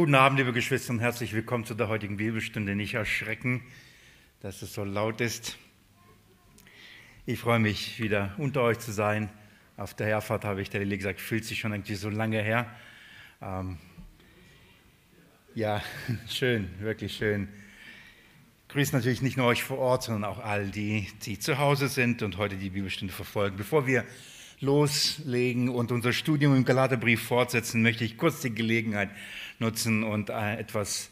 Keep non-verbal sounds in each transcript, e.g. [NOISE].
Guten Abend, liebe Geschwister, und herzlich willkommen zu der heutigen Bibelstunde. Nicht erschrecken, dass es so laut ist. Ich freue mich, wieder unter euch zu sein. Auf der Herfahrt habe ich der Lilly gesagt, fühlt sich schon irgendwie so lange her. Ähm, ja, [LAUGHS] schön, wirklich schön. Ich grüße natürlich nicht nur euch vor Ort, sondern auch all die, die zu Hause sind und heute die Bibelstunde verfolgen. Bevor wir loslegen und unser Studium im Galaterbrief fortsetzen, möchte ich kurz die Gelegenheit nutzen und äh, etwas,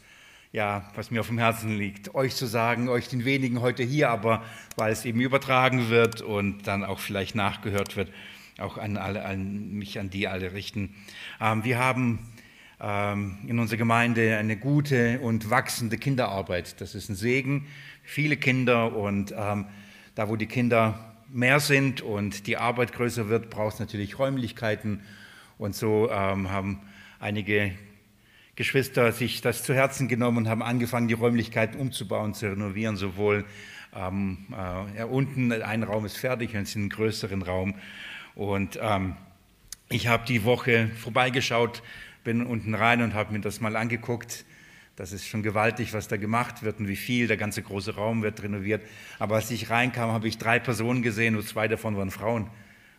ja, was mir auf dem Herzen liegt, euch zu sagen, euch den wenigen heute hier, aber weil es eben übertragen wird und dann auch vielleicht nachgehört wird, auch an, alle, an mich an die alle richten. Ähm, wir haben ähm, in unserer Gemeinde eine gute und wachsende Kinderarbeit. Das ist ein Segen. Viele Kinder und ähm, da, wo die Kinder mehr sind und die Arbeit größer wird, braucht es natürlich Räumlichkeiten. Und so ähm, haben einige Geschwister sich das zu Herzen genommen und haben angefangen, die Räumlichkeiten umzubauen, zu renovieren. Sowohl ähm, äh, ja, unten ein Raum ist fertig, und es ist ein größeren Raum. Und ähm, ich habe die Woche vorbeigeschaut, bin unten rein und habe mir das mal angeguckt. Das ist schon gewaltig, was da gemacht wird und wie viel. Der ganze große Raum wird renoviert. Aber als ich reinkam, habe ich drei Personen gesehen und zwei davon waren Frauen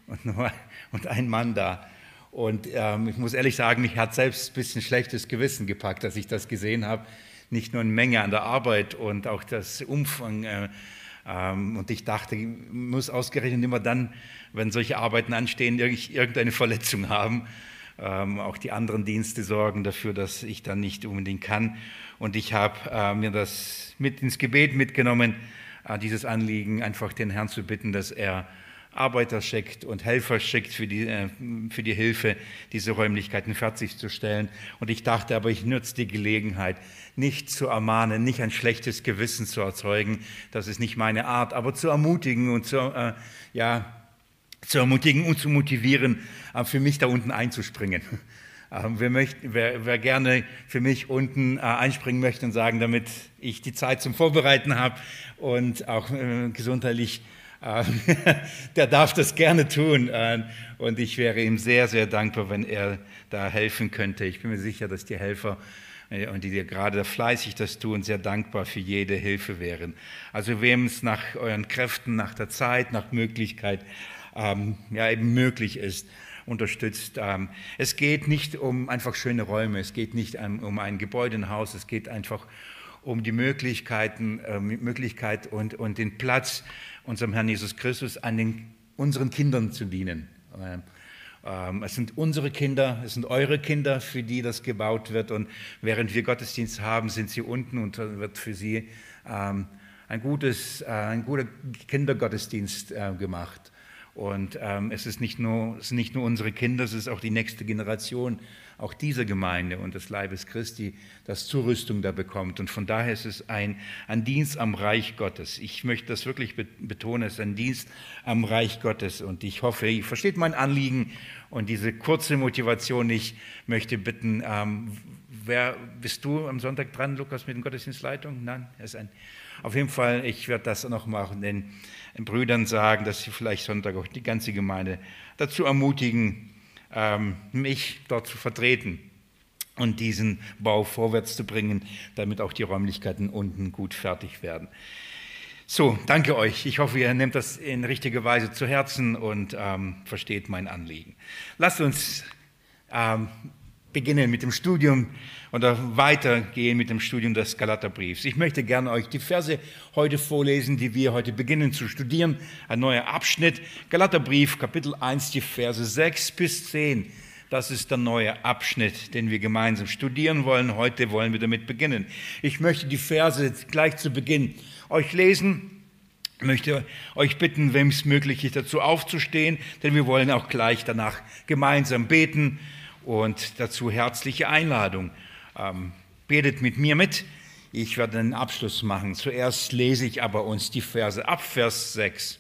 und, nur, und ein Mann da. Und ähm, ich muss ehrlich sagen, mich hat selbst ein bisschen schlechtes Gewissen gepackt, dass ich das gesehen habe. Nicht nur eine Menge an der Arbeit und auch das Umfang. Äh, ähm, und ich dachte, ich muss ausgerechnet immer dann, wenn solche Arbeiten anstehen, irgendeine Verletzung haben. Ähm, auch die anderen Dienste sorgen dafür, dass ich dann nicht unbedingt kann. Und ich habe äh, mir das mit ins Gebet mitgenommen, äh, dieses Anliegen, einfach den Herrn zu bitten, dass er Arbeiter schickt und Helfer schickt für die, äh, für die Hilfe, diese Räumlichkeiten fertigzustellen. Und ich dachte aber, ich nutze die Gelegenheit, nicht zu ermahnen, nicht ein schlechtes Gewissen zu erzeugen, das ist nicht meine Art, aber zu ermutigen und zu, äh, ja, zu ermutigen und zu motivieren, äh, für mich da unten einzuspringen. [LAUGHS] Ähm, wer, möchte, wer, wer, gerne für mich unten äh, einspringen möchte und sagen, damit ich die Zeit zum Vorbereiten habe und auch äh, gesundheitlich [LAUGHS] der darf das gerne tun. Und ich wäre ihm sehr, sehr dankbar, wenn er da helfen könnte. Ich bin mir sicher, dass die Helfer und die dir gerade fleißig das tun, sehr dankbar für jede Hilfe wären. Also wem es nach euren Kräften, nach der Zeit, nach Möglichkeit, ähm, ja eben möglich ist, unterstützt. Ähm, es geht nicht um einfach schöne Räume, es geht nicht um ein Gebäude, ein Haus, es geht einfach um die Möglichkeiten, äh, Möglichkeit und, und den Platz, unserem Herrn Jesus Christus, an den, unseren Kindern zu dienen. Ähm, es sind unsere Kinder, es sind eure Kinder, für die das gebaut wird. Und während wir Gottesdienst haben, sind sie unten und wird für sie ähm, ein, gutes, äh, ein guter Kindergottesdienst äh, gemacht. Und ähm, es, ist nicht nur, es sind nicht nur unsere Kinder, es ist auch die nächste Generation, auch diese Gemeinde und des Leibes Christi, das Zurüstung da bekommt. Und von daher ist es ein, ein Dienst am Reich Gottes. Ich möchte das wirklich betonen, es ist ein Dienst am Reich Gottes. Und ich hoffe, ihr versteht mein Anliegen und diese kurze Motivation. Ich möchte bitten, ähm, wer bist du am Sonntag dran, Lukas, mit der Gottesdienstleitung? Nein, er ist ein. Auf jeden Fall, ich werde das noch machen, den Brüdern sagen, dass sie vielleicht Sonntag auch die ganze Gemeinde dazu ermutigen, ähm, mich dort zu vertreten und diesen Bau vorwärts zu bringen, damit auch die Räumlichkeiten unten gut fertig werden. So, danke euch. Ich hoffe, ihr nehmt das in richtiger Weise zu Herzen und ähm, versteht mein Anliegen. Lasst uns ähm, beginnen mit dem Studium oder weitergehen mit dem Studium des Galaterbriefs. Ich möchte gerne euch die Verse heute vorlesen, die wir heute beginnen zu studieren. Ein neuer Abschnitt. Galaterbrief, Kapitel 1, die Verse 6 bis 10. Das ist der neue Abschnitt, den wir gemeinsam studieren wollen. Heute wollen wir damit beginnen. Ich möchte die Verse gleich zu Beginn euch lesen ich möchte euch bitten, wem es möglich ist, dazu aufzustehen, denn wir wollen auch gleich danach gemeinsam beten und dazu herzliche Einladung. Ähm, betet mit mir mit. Ich werde einen Abschluss machen. Zuerst lese ich aber uns die Verse ab, Vers 6.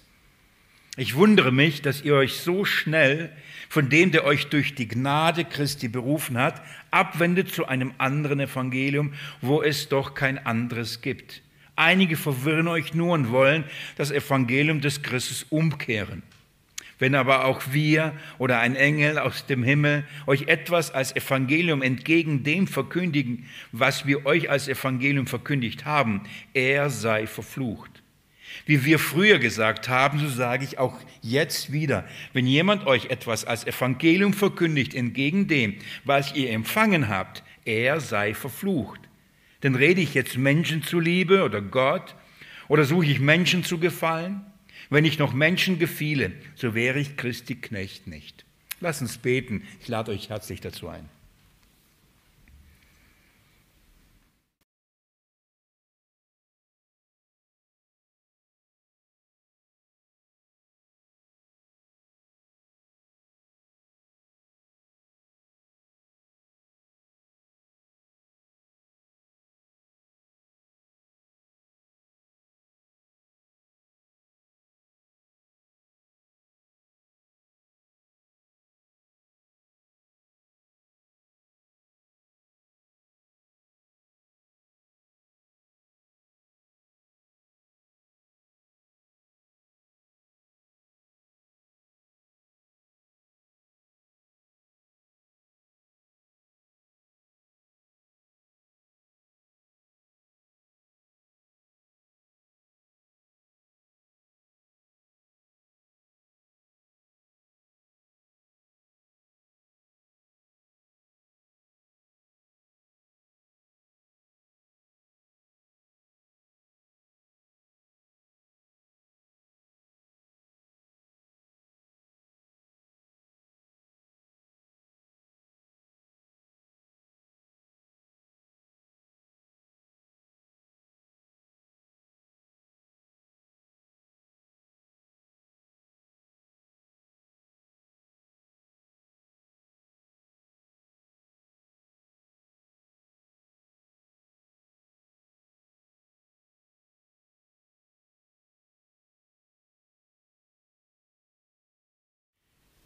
Ich wundere mich, dass ihr euch so schnell von dem, der euch durch die Gnade Christi berufen hat, abwendet zu einem anderen Evangelium, wo es doch kein anderes gibt. Einige verwirren euch nur und wollen das Evangelium des Christus umkehren. Wenn aber auch wir oder ein Engel aus dem Himmel euch etwas als Evangelium entgegen dem verkündigen, was wir euch als Evangelium verkündigt haben, er sei verflucht. Wie wir früher gesagt haben, so sage ich auch jetzt wieder, wenn jemand euch etwas als Evangelium verkündigt entgegen dem, was ihr empfangen habt, er sei verflucht. Denn rede ich jetzt Menschen zuliebe oder Gott oder suche ich Menschen zu gefallen? Wenn ich noch Menschen gefiele, so wäre ich Christi Knecht nicht. Lass uns beten. Ich lade euch herzlich dazu ein.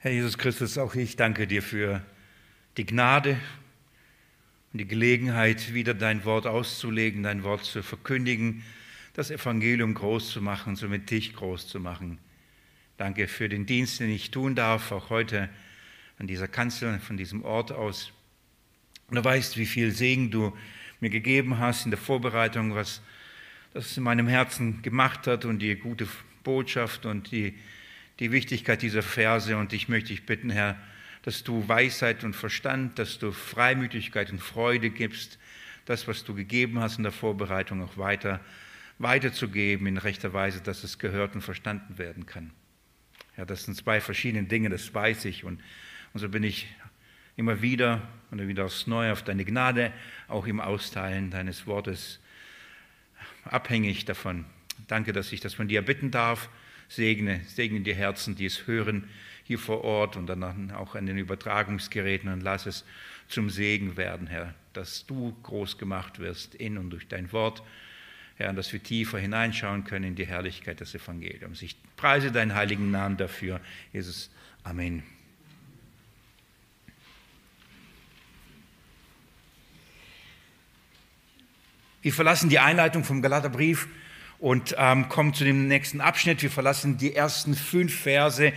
Herr Jesus Christus, auch ich danke dir für die Gnade und die Gelegenheit, wieder dein Wort auszulegen, dein Wort zu verkündigen, das Evangelium groß zu machen, somit dich groß zu machen. Danke für den Dienst, den ich tun darf, auch heute an dieser Kanzel, von diesem Ort aus. Und du weißt, wie viel Segen du mir gegeben hast in der Vorbereitung, was das in meinem Herzen gemacht hat und die gute Botschaft und die die Wichtigkeit dieser Verse und ich möchte dich bitten, Herr, dass du Weisheit und Verstand, dass du Freimütigkeit und Freude gibst, das, was du gegeben hast in der Vorbereitung, auch weiter weiterzugeben in rechter Weise, dass es gehört und verstanden werden kann. Ja, das sind zwei verschiedene Dinge, das weiß ich. Und, und so bin ich immer wieder und wieder aufs Neue auf deine Gnade, auch im Austeilen deines Wortes abhängig davon. Danke, dass ich das von dir bitten darf. Segne, segne die Herzen, die es hören hier vor Ort und dann auch an den Übertragungsgeräten und lass es zum Segen werden, Herr, dass du groß gemacht wirst in und durch dein Wort, Herr, dass wir tiefer hineinschauen können in die Herrlichkeit des Evangeliums. Ich preise deinen heiligen Namen dafür, Jesus. Amen. Wir verlassen die Einleitung vom Galaterbrief und ähm, kommen zu dem nächsten Abschnitt. Wir verlassen die ersten fünf Verse,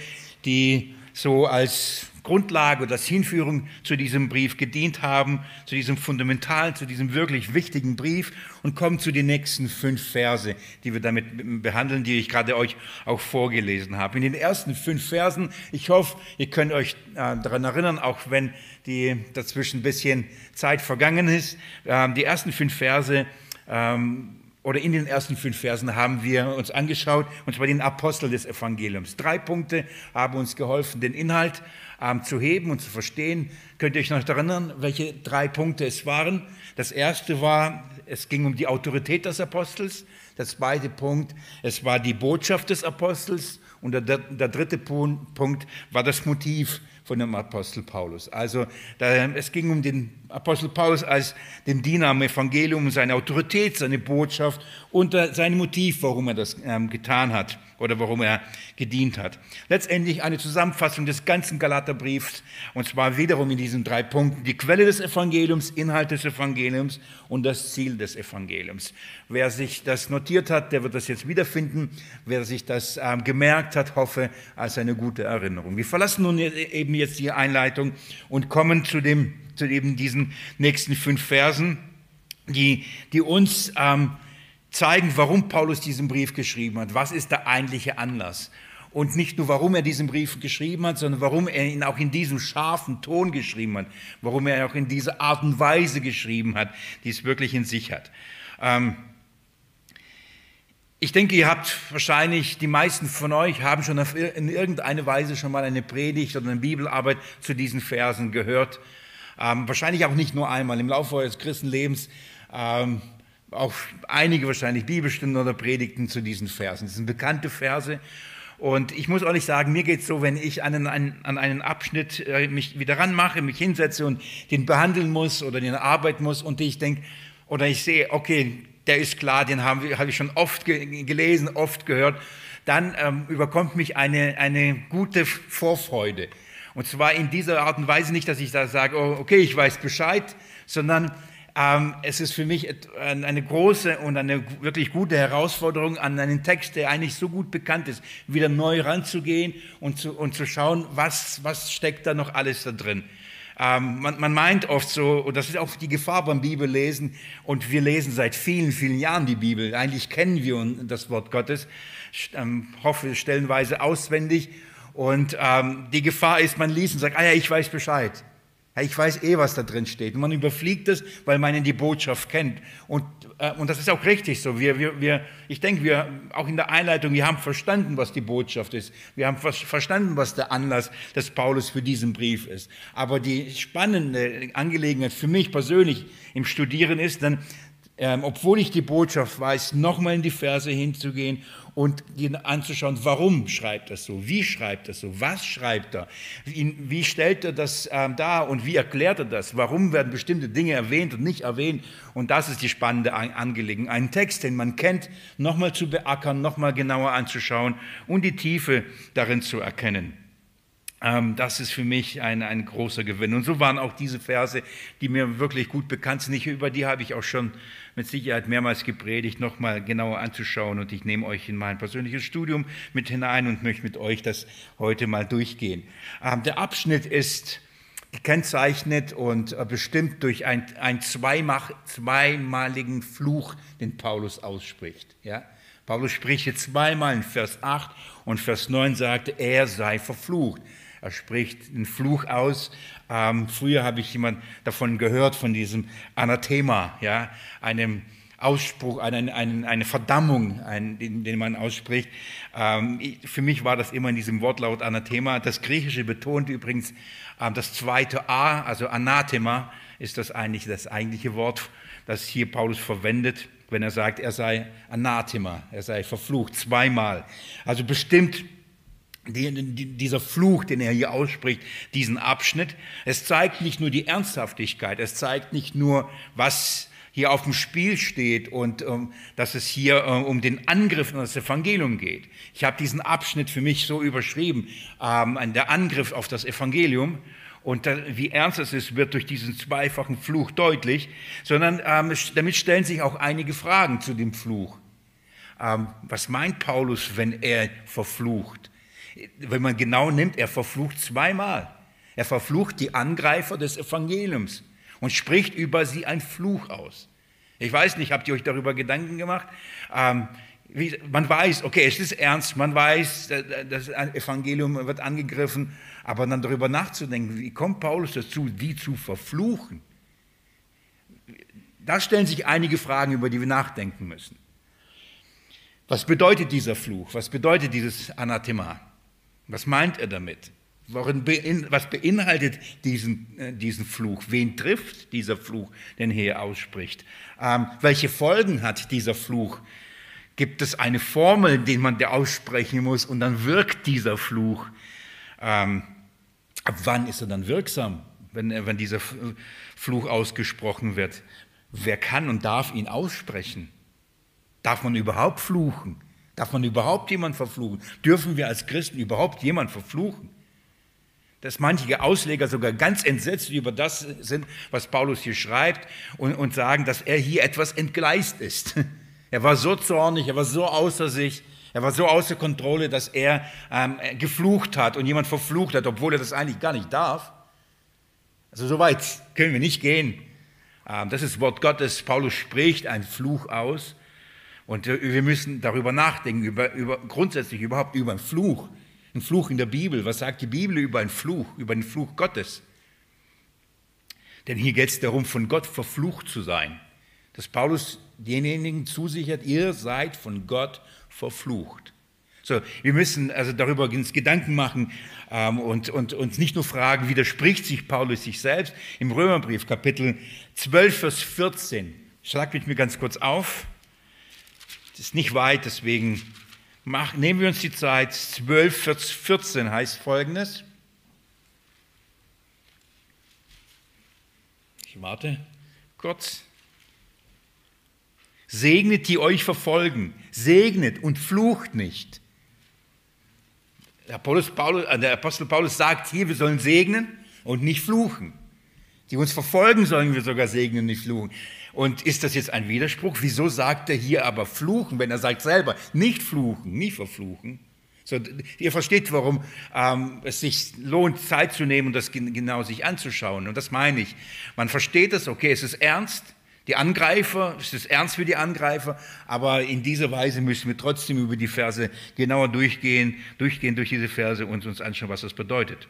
die so als Grundlage oder als Hinführung zu diesem Brief gedient haben, zu diesem fundamentalen, zu diesem wirklich wichtigen Brief und kommen zu den nächsten fünf Verse, die wir damit behandeln, die ich gerade euch auch vorgelesen habe. In den ersten fünf Versen, ich hoffe, ihr könnt euch äh, daran erinnern, auch wenn die dazwischen ein bisschen Zeit vergangen ist, äh, die ersten fünf Verse ähm, oder in den ersten fünf Versen haben wir uns angeschaut, und zwar den Apostel des Evangeliums. Drei Punkte haben uns geholfen, den Inhalt ähm, zu heben und zu verstehen. Könnt ihr euch noch erinnern, welche drei Punkte es waren? Das erste war, es ging um die Autorität des Apostels. Der zweite Punkt, es war die Botschaft des Apostels. Und der, der dritte Punkt war das Motiv von dem Apostel Paulus. Also da, es ging um den Apostel Paulus als den Diener am Evangelium, seine Autorität, seine Botschaft und sein Motiv, warum er das ähm, getan hat oder warum er gedient hat. Letztendlich eine Zusammenfassung des ganzen Galaterbriefs und zwar wiederum in diesen drei Punkten. Die Quelle des Evangeliums, Inhalt des Evangeliums und das Ziel des Evangeliums. Wer sich das notiert hat, der wird das jetzt wiederfinden. Wer sich das ähm, gemerkt gemerkt hat, hoffe, als eine gute Erinnerung. Wir verlassen nun eben jetzt die Einleitung und kommen zu, dem, zu eben diesen nächsten fünf Versen, die, die uns ähm, zeigen, warum Paulus diesen Brief geschrieben hat. Was ist der eigentliche Anlass? Und nicht nur, warum er diesen Brief geschrieben hat, sondern warum er ihn auch in diesem scharfen Ton geschrieben hat, warum er auch in dieser Art und Weise geschrieben hat, die es wirklich in sich hat. Ähm, ich denke, ihr habt wahrscheinlich, die meisten von euch haben schon in irgendeiner Weise schon mal eine Predigt oder eine Bibelarbeit zu diesen Versen gehört. Ähm, wahrscheinlich auch nicht nur einmal im Laufe eures Christenlebens. Ähm, auch einige wahrscheinlich Bibelstunden oder Predigten zu diesen Versen. Das sind bekannte Verse. Und ich muss ehrlich sagen, mir geht es so, wenn ich an einen, an einen Abschnitt äh, mich wieder ranmache, mich hinsetze und den behandeln muss oder den arbeiten muss und ich denke, oder ich sehe, okay, der ist klar, den habe hab ich schon oft ge gelesen, oft gehört, dann ähm, überkommt mich eine, eine gute Vorfreude. Und zwar in dieser Art und Weise nicht, dass ich da sage, oh, okay, ich weiß Bescheid, sondern ähm, es ist für mich eine große und eine wirklich gute Herausforderung, an einen Text, der eigentlich so gut bekannt ist, wieder neu ranzugehen und zu, und zu schauen, was, was steckt da noch alles da drin. Ähm, man, man, meint oft so, und das ist auch die Gefahr beim Bibellesen, und wir lesen seit vielen, vielen Jahren die Bibel. Eigentlich kennen wir das Wort Gottes, ähm, hoffe stellenweise auswendig. Und ähm, die Gefahr ist, man liest und sagt, ah ja, ich weiß Bescheid. Ich weiß eh, was da drin steht. Und man überfliegt es, weil man die Botschaft kennt. Und, äh, und das ist auch richtig so. Wir, wir, wir, ich denke, wir, auch in der Einleitung, wir haben verstanden, was die Botschaft ist. Wir haben verstanden, was der Anlass des Paulus für diesen Brief ist. Aber die spannende Angelegenheit für mich persönlich im Studieren ist dann, ähm, obwohl ich die Botschaft weiß, nochmal in die Verse hinzugehen und ihn anzuschauen, warum schreibt er so, wie schreibt er so, was schreibt er, wie, wie stellt er das ähm, dar und wie erklärt er das, warum werden bestimmte Dinge erwähnt und nicht erwähnt. Und das ist die spannende Angelegenheit. Einen Text, den man kennt, nochmal zu beackern, nochmal genauer anzuschauen und die Tiefe darin zu erkennen. Ähm, das ist für mich ein, ein großer Gewinn. Und so waren auch diese Verse, die mir wirklich gut bekannt sind. Ich, über die habe ich auch schon mit Sicherheit mehrmals gepredigt, nochmal genauer anzuschauen. Und ich nehme euch in mein persönliches Studium mit hinein und möchte mit euch das heute mal durchgehen. Ähm, der Abschnitt ist gekennzeichnet und äh, bestimmt durch einen zweimaligen Fluch, den Paulus ausspricht. Ja? Paulus spricht hier zweimal in Vers 8 und Vers 9 sagt, er sei verflucht. Er spricht den Fluch aus. Ähm, früher habe ich jemand davon gehört, von diesem Anathema, ja, einem Ausspruch, eine, eine, eine Verdammung, ein, den, den, man ausspricht. Ähm, für mich war das immer in diesem Wortlaut Anathema. Das Griechische betont übrigens ähm, das zweite A, also Anathema, ist das eigentlich das eigentliche Wort, das hier Paulus verwendet, wenn er sagt, er sei Anathema, er sei verflucht, zweimal. Also bestimmt dieser Fluch, den er hier ausspricht, diesen Abschnitt. Es zeigt nicht nur die Ernsthaftigkeit, es zeigt nicht nur, was hier auf dem Spiel steht und um, dass es hier um, um den Angriff auf das Evangelium geht. Ich habe diesen Abschnitt für mich so überschrieben, ähm, der Angriff auf das Evangelium. Und da, wie ernst es ist, wird durch diesen zweifachen Fluch deutlich, sondern ähm, damit stellen sich auch einige Fragen zu dem Fluch. Ähm, was meint Paulus, wenn er verflucht? Wenn man genau nimmt, er verflucht zweimal. Er verflucht die Angreifer des Evangeliums und spricht über sie ein Fluch aus. Ich weiß nicht, habt ihr euch darüber Gedanken gemacht? Ähm, wie, man weiß, okay, es ist ernst, man weiß, das Evangelium wird angegriffen, aber dann darüber nachzudenken, wie kommt Paulus dazu, die zu verfluchen? Da stellen sich einige Fragen, über die wir nachdenken müssen. Was bedeutet dieser Fluch? Was bedeutet dieses Anathema? Was meint er damit? Was beinhaltet diesen, äh, diesen Fluch? Wen trifft dieser Fluch, den er hier ausspricht? Ähm, welche Folgen hat dieser Fluch? Gibt es eine Formel, die man der aussprechen muss und dann wirkt dieser Fluch? Ähm, ab wann ist er dann wirksam, wenn, wenn dieser Fluch ausgesprochen wird? Wer kann und darf ihn aussprechen? Darf man überhaupt fluchen? Darf man überhaupt jemand verfluchen? Dürfen wir als Christen überhaupt jemand verfluchen? Dass manche Ausleger sogar ganz entsetzt über das sind, was Paulus hier schreibt und, und sagen, dass er hier etwas entgleist ist. [LAUGHS] Er war so zornig, er war so außer sich, Er war so außer Kontrolle, dass er ähm, geflucht hat und jemand verflucht hat, obwohl er das eigentlich gar nicht darf. Also so weit können wir nicht gehen. Ähm, das ist Wort Gottes. Paulus spricht einen Fluch aus. Und äh, wir müssen darüber nachdenken, über, über, grundsätzlich überhaupt über einen Fluch. Ein Fluch in der Bibel. Was sagt die Bibel über einen Fluch, über den Fluch Gottes? Denn hier geht es darum, von Gott verflucht zu sein. Dass Paulus denjenigen zusichert, ihr seid von Gott verflucht. So, wir müssen also darüber uns Gedanken machen ähm, und, und uns nicht nur fragen, widerspricht sich Paulus sich selbst? Im Römerbrief, Kapitel 12, Vers 14. Schlag mich mir ganz kurz auf. Das ist nicht weit, deswegen mach, nehmen wir uns die Zeit. 12, Vers 14 heißt folgendes. Ich warte kurz. Segnet, die euch verfolgen. Segnet und flucht nicht. Äh, der Apostel Paulus sagt hier, wir sollen segnen und nicht fluchen. Die uns verfolgen, sollen wir sogar segnen und nicht fluchen. Und ist das jetzt ein Widerspruch? Wieso sagt er hier aber fluchen, wenn er sagt selber nicht fluchen, nicht verfluchen? So, ihr versteht, warum ähm, es sich lohnt, Zeit zu nehmen und das genau sich anzuschauen. Und das meine ich. Man versteht es, okay, es ist ernst, die Angreifer, es ist ernst für die Angreifer, aber in dieser Weise müssen wir trotzdem über die Verse genauer durchgehen, durchgehen durch diese Verse und uns anschauen, was das bedeutet.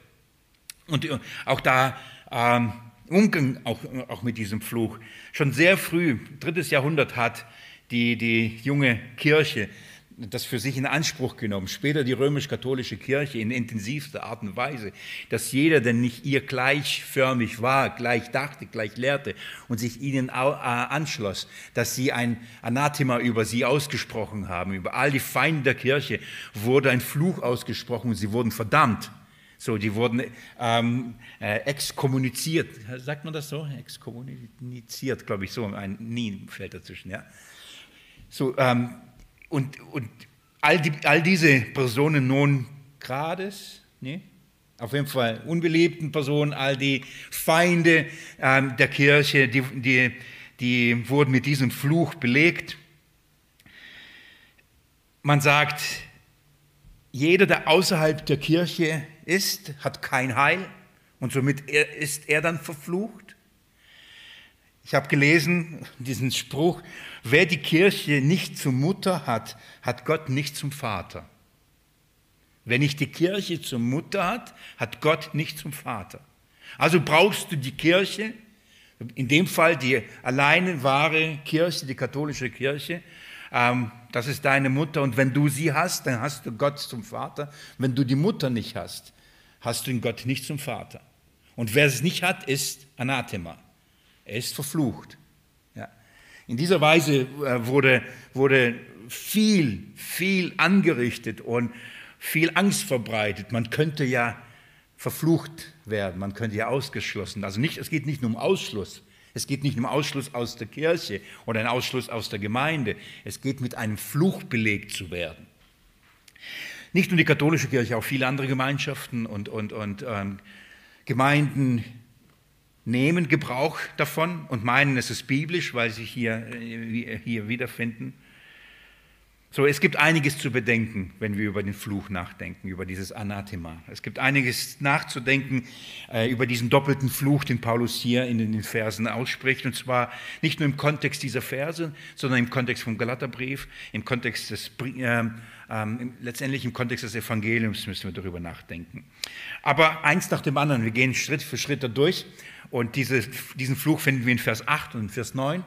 Und äh, auch da ähm, Umgang auch, auch mit diesem Fluch. Schon sehr früh, drittes Jahrhundert, hat die, die junge Kirche das für sich in Anspruch genommen, später die römisch-katholische Kirche in intensivster Art und Weise, dass jeder, der nicht ihr gleichförmig war, gleich dachte, gleich lehrte und sich ihnen äh, anschloss, dass sie ein Anathema über sie ausgesprochen haben, über all die Feinde der Kirche wurde ein Fluch ausgesprochen und sie wurden verdammt. So, die wurden ähm, äh, exkommuniziert. Sagt man das so? Exkommuniziert, glaube ich, so. Ein Nie fällt dazwischen, ja. So, ähm, und, und all, die, all diese Personen non grades, ne? auf jeden Fall unbeliebten Personen, all die Feinde ähm, der Kirche, die, die, die wurden mit diesem Fluch belegt. Man sagt, jeder, der außerhalb der Kirche ist, hat kein Heil und somit ist er dann verflucht. Ich habe gelesen diesen Spruch, wer die Kirche nicht zur Mutter hat, hat Gott nicht zum Vater. Wer nicht die Kirche zur Mutter hat, hat Gott nicht zum Vater. Also brauchst du die Kirche, in dem Fall die alleine wahre Kirche, die katholische Kirche, ähm, das ist deine Mutter und wenn du sie hast, dann hast du Gott zum Vater. Wenn du die Mutter nicht hast, hast du ihn Gott nicht zum Vater. Und wer es nicht hat, ist Anathema. Er ist verflucht. Ja. In dieser Weise äh, wurde, wurde viel, viel angerichtet und viel Angst verbreitet. Man könnte ja verflucht werden, man könnte ja ausgeschlossen. Also nicht, es geht nicht nur um Ausschluss. Es geht nicht um Ausschluss aus der Kirche oder einen Ausschluss aus der Gemeinde. Es geht mit einem Fluch belegt zu werden. Nicht nur die katholische Kirche, auch viele andere Gemeinschaften und, und, und ähm, Gemeinden nehmen Gebrauch davon und meinen, es ist biblisch, weil sie hier, äh, hier wiederfinden. So, es gibt einiges zu bedenken, wenn wir über den Fluch nachdenken, über dieses Anathema. Es gibt einiges nachzudenken äh, über diesen doppelten Fluch, den Paulus hier in den Versen ausspricht. Und zwar nicht nur im Kontext dieser Verse, sondern im Kontext vom Galaterbrief, im Kontext des, äh, äh, letztendlich im Kontext des Evangeliums müssen wir darüber nachdenken. Aber eins nach dem anderen, wir gehen Schritt für Schritt da durch. Und diese, diesen Fluch finden wir in Vers 8 und Vers 9.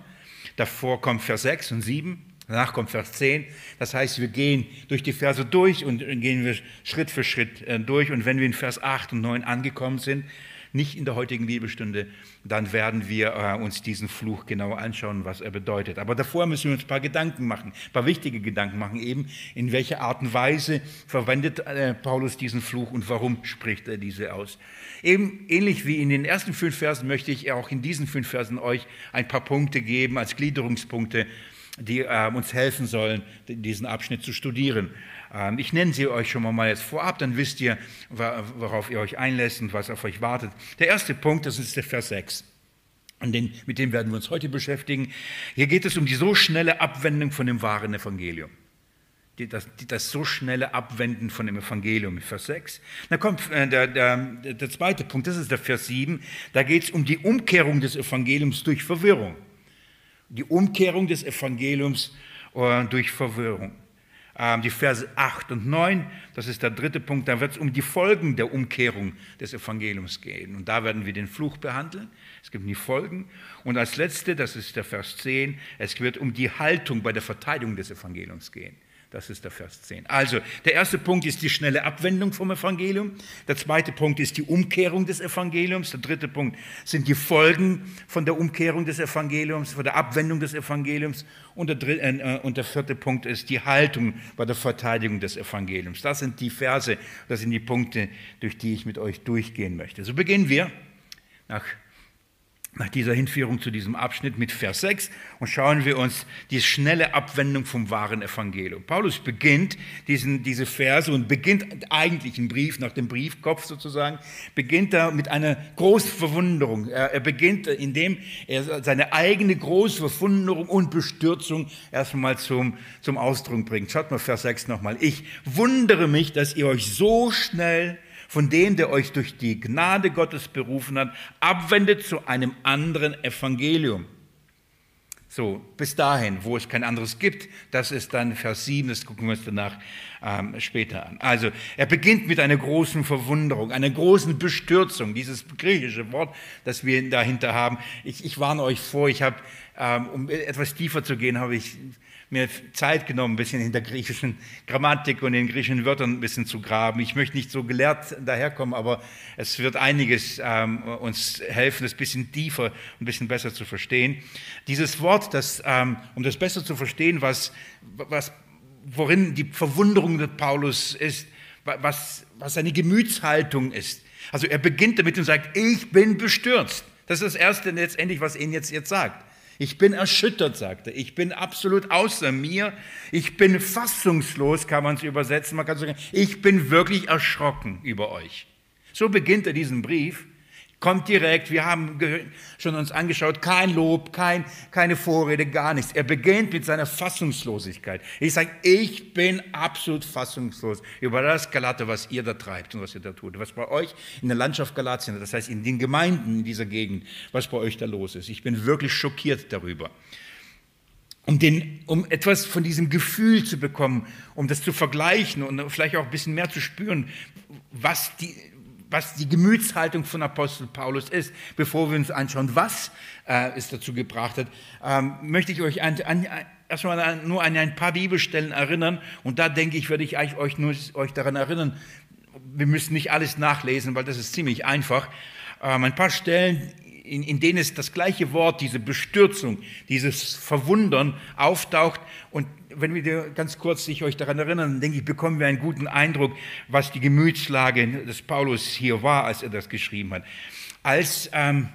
Davor kommt Vers 6 und 7. Danach kommt Vers 10. Das heißt, wir gehen durch die Verse durch und gehen wir Schritt für Schritt äh, durch. Und wenn wir in Vers 8 und 9 angekommen sind, nicht in der heutigen Bibelstunde, dann werden wir äh, uns diesen Fluch genauer anschauen, was er bedeutet. Aber davor müssen wir uns ein paar Gedanken machen, ein paar wichtige Gedanken machen, eben in welcher Art und Weise verwendet äh, Paulus diesen Fluch und warum spricht er diese aus. Eben ähnlich wie in den ersten fünf Versen möchte ich auch in diesen fünf Versen euch ein paar Punkte geben als Gliederungspunkte, die äh, uns helfen sollen, diesen Abschnitt zu studieren. Ähm, ich nenne sie euch schon mal jetzt vorab, dann wisst ihr, worauf ihr euch einlässt und was auf euch wartet. Der erste Punkt, das ist der Vers 6. Und den, mit dem werden wir uns heute beschäftigen. Hier geht es um die so schnelle Abwendung von dem wahren Evangelium. das, das, so schnelle Abwenden von dem Evangelium, Vers 6. Dann kommt äh, der, der, der zweite Punkt, das ist der Vers 7. Da geht es um die Umkehrung des Evangeliums durch Verwirrung. Die Umkehrung des Evangeliums äh, durch Verwirrung. Ähm, die Verse 8 und 9, das ist der dritte Punkt, da wird es um die Folgen der Umkehrung des Evangeliums gehen. Und da werden wir den Fluch behandeln. Es gibt die Folgen. Und als letzte, das ist der Vers 10, es wird um die Haltung bei der Verteidigung des Evangeliums gehen. Das ist der Vers 10. Also, der erste Punkt ist die schnelle Abwendung vom Evangelium. Der zweite Punkt ist die Umkehrung des Evangeliums. Der dritte Punkt sind die Folgen von der Umkehrung des Evangeliums, von der Abwendung des Evangeliums. Und der, dritte, äh, und der vierte Punkt ist die Haltung bei der Verteidigung des Evangeliums. Das sind die Verse, das sind die Punkte, durch die ich mit euch durchgehen möchte. So beginnen wir nach nach dieser Hinführung zu diesem Abschnitt mit Vers 6 und schauen wir uns die schnelle Abwendung vom wahren Evangelium. Paulus beginnt diesen, diese Verse und beginnt eigentlich einen Brief, nach dem Briefkopf sozusagen, beginnt er mit einer großen Verwunderung. Er, er beginnt, indem er seine eigene große Verwunderung und Bestürzung erstmal zum, zum Ausdruck bringt. Schaut mal Vers 6 nochmal. Ich wundere mich, dass ihr euch so schnell von dem, der euch durch die Gnade Gottes berufen hat, abwendet zu einem anderen Evangelium. So, bis dahin, wo es kein anderes gibt, das ist dann Vers 7, das gucken wir uns danach ähm, später an. Also, er beginnt mit einer großen Verwunderung, einer großen Bestürzung, dieses griechische Wort, das wir dahinter haben. Ich, ich warne euch vor, ich habe, ähm, um etwas tiefer zu gehen, habe ich mir Zeit genommen, ein bisschen in der griechischen Grammatik und in den griechischen Wörtern ein bisschen zu graben. Ich möchte nicht so gelehrt daherkommen, aber es wird einiges ähm, uns helfen, das ein bisschen tiefer, ein bisschen besser zu verstehen. Dieses Wort, das, ähm, um das besser zu verstehen, was, was, worin die Verwunderung des Paulus ist, was, was seine Gemütshaltung ist. Also er beginnt damit und sagt, ich bin bestürzt. Das ist das Erste letztendlich, was er jetzt, jetzt sagt. Ich bin erschüttert, sagt er. Ich bin absolut außer mir. Ich bin fassungslos, kann man es übersetzen. Man kann sagen, ich bin wirklich erschrocken über euch. So beginnt er diesen Brief kommt direkt, wir haben schon uns angeschaut, kein Lob, kein, keine Vorrede, gar nichts. Er beginnt mit seiner Fassungslosigkeit. Ich sage, ich bin absolut fassungslos über das Galate, was ihr da treibt und was ihr da tut. Was bei euch in der Landschaft Galatien, das heißt in den Gemeinden in dieser Gegend, was bei euch da los ist. Ich bin wirklich schockiert darüber. Um, den, um etwas von diesem Gefühl zu bekommen, um das zu vergleichen und vielleicht auch ein bisschen mehr zu spüren, was die, was die Gemütshaltung von Apostel Paulus ist, bevor wir uns anschauen, was äh, es dazu gebracht hat, ähm, möchte ich euch an, an, erstmal nur an ein paar Bibelstellen erinnern. Und da denke ich, werde ich euch nur euch daran erinnern. Wir müssen nicht alles nachlesen, weil das ist ziemlich einfach. Ähm, ein paar Stellen, in, in denen es das gleiche Wort, diese Bestürzung, dieses Verwundern auftaucht und wenn wir ganz kurz sich euch daran erinnern, denke ich, bekommen wir einen guten Eindruck, was die Gemütslage des Paulus hier war, als er das geschrieben hat. Als ähm,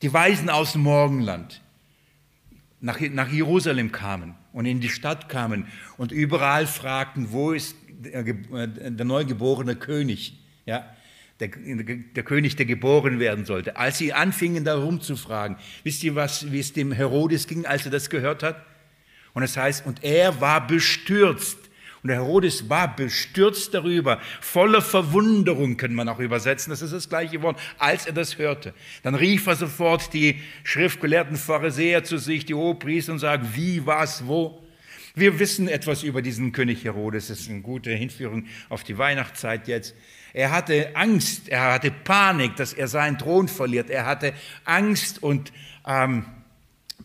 die Weisen aus dem Morgenland nach, nach Jerusalem kamen und in die Stadt kamen und überall fragten, wo ist der, der neugeborene König? Ja, der, der, König, der geboren werden sollte. Als sie anfingen, darum zu fragen, wisst ihr, was, wie es dem Herodes ging, als er das gehört hat? Und es heißt, und er war bestürzt. Und der Herodes war bestürzt darüber, voller Verwunderung, können man auch übersetzen, das ist das gleiche Wort, als er das hörte. Dann rief er sofort die schriftgelehrten Pharisäer zu sich, die Hohepriester, und sagt, wie, was, wo. Wir wissen etwas über diesen König Herodes, das ist eine gute Hinführung auf die Weihnachtszeit jetzt. Er hatte Angst, er hatte Panik, dass er seinen Thron verliert. Er hatte Angst und ähm,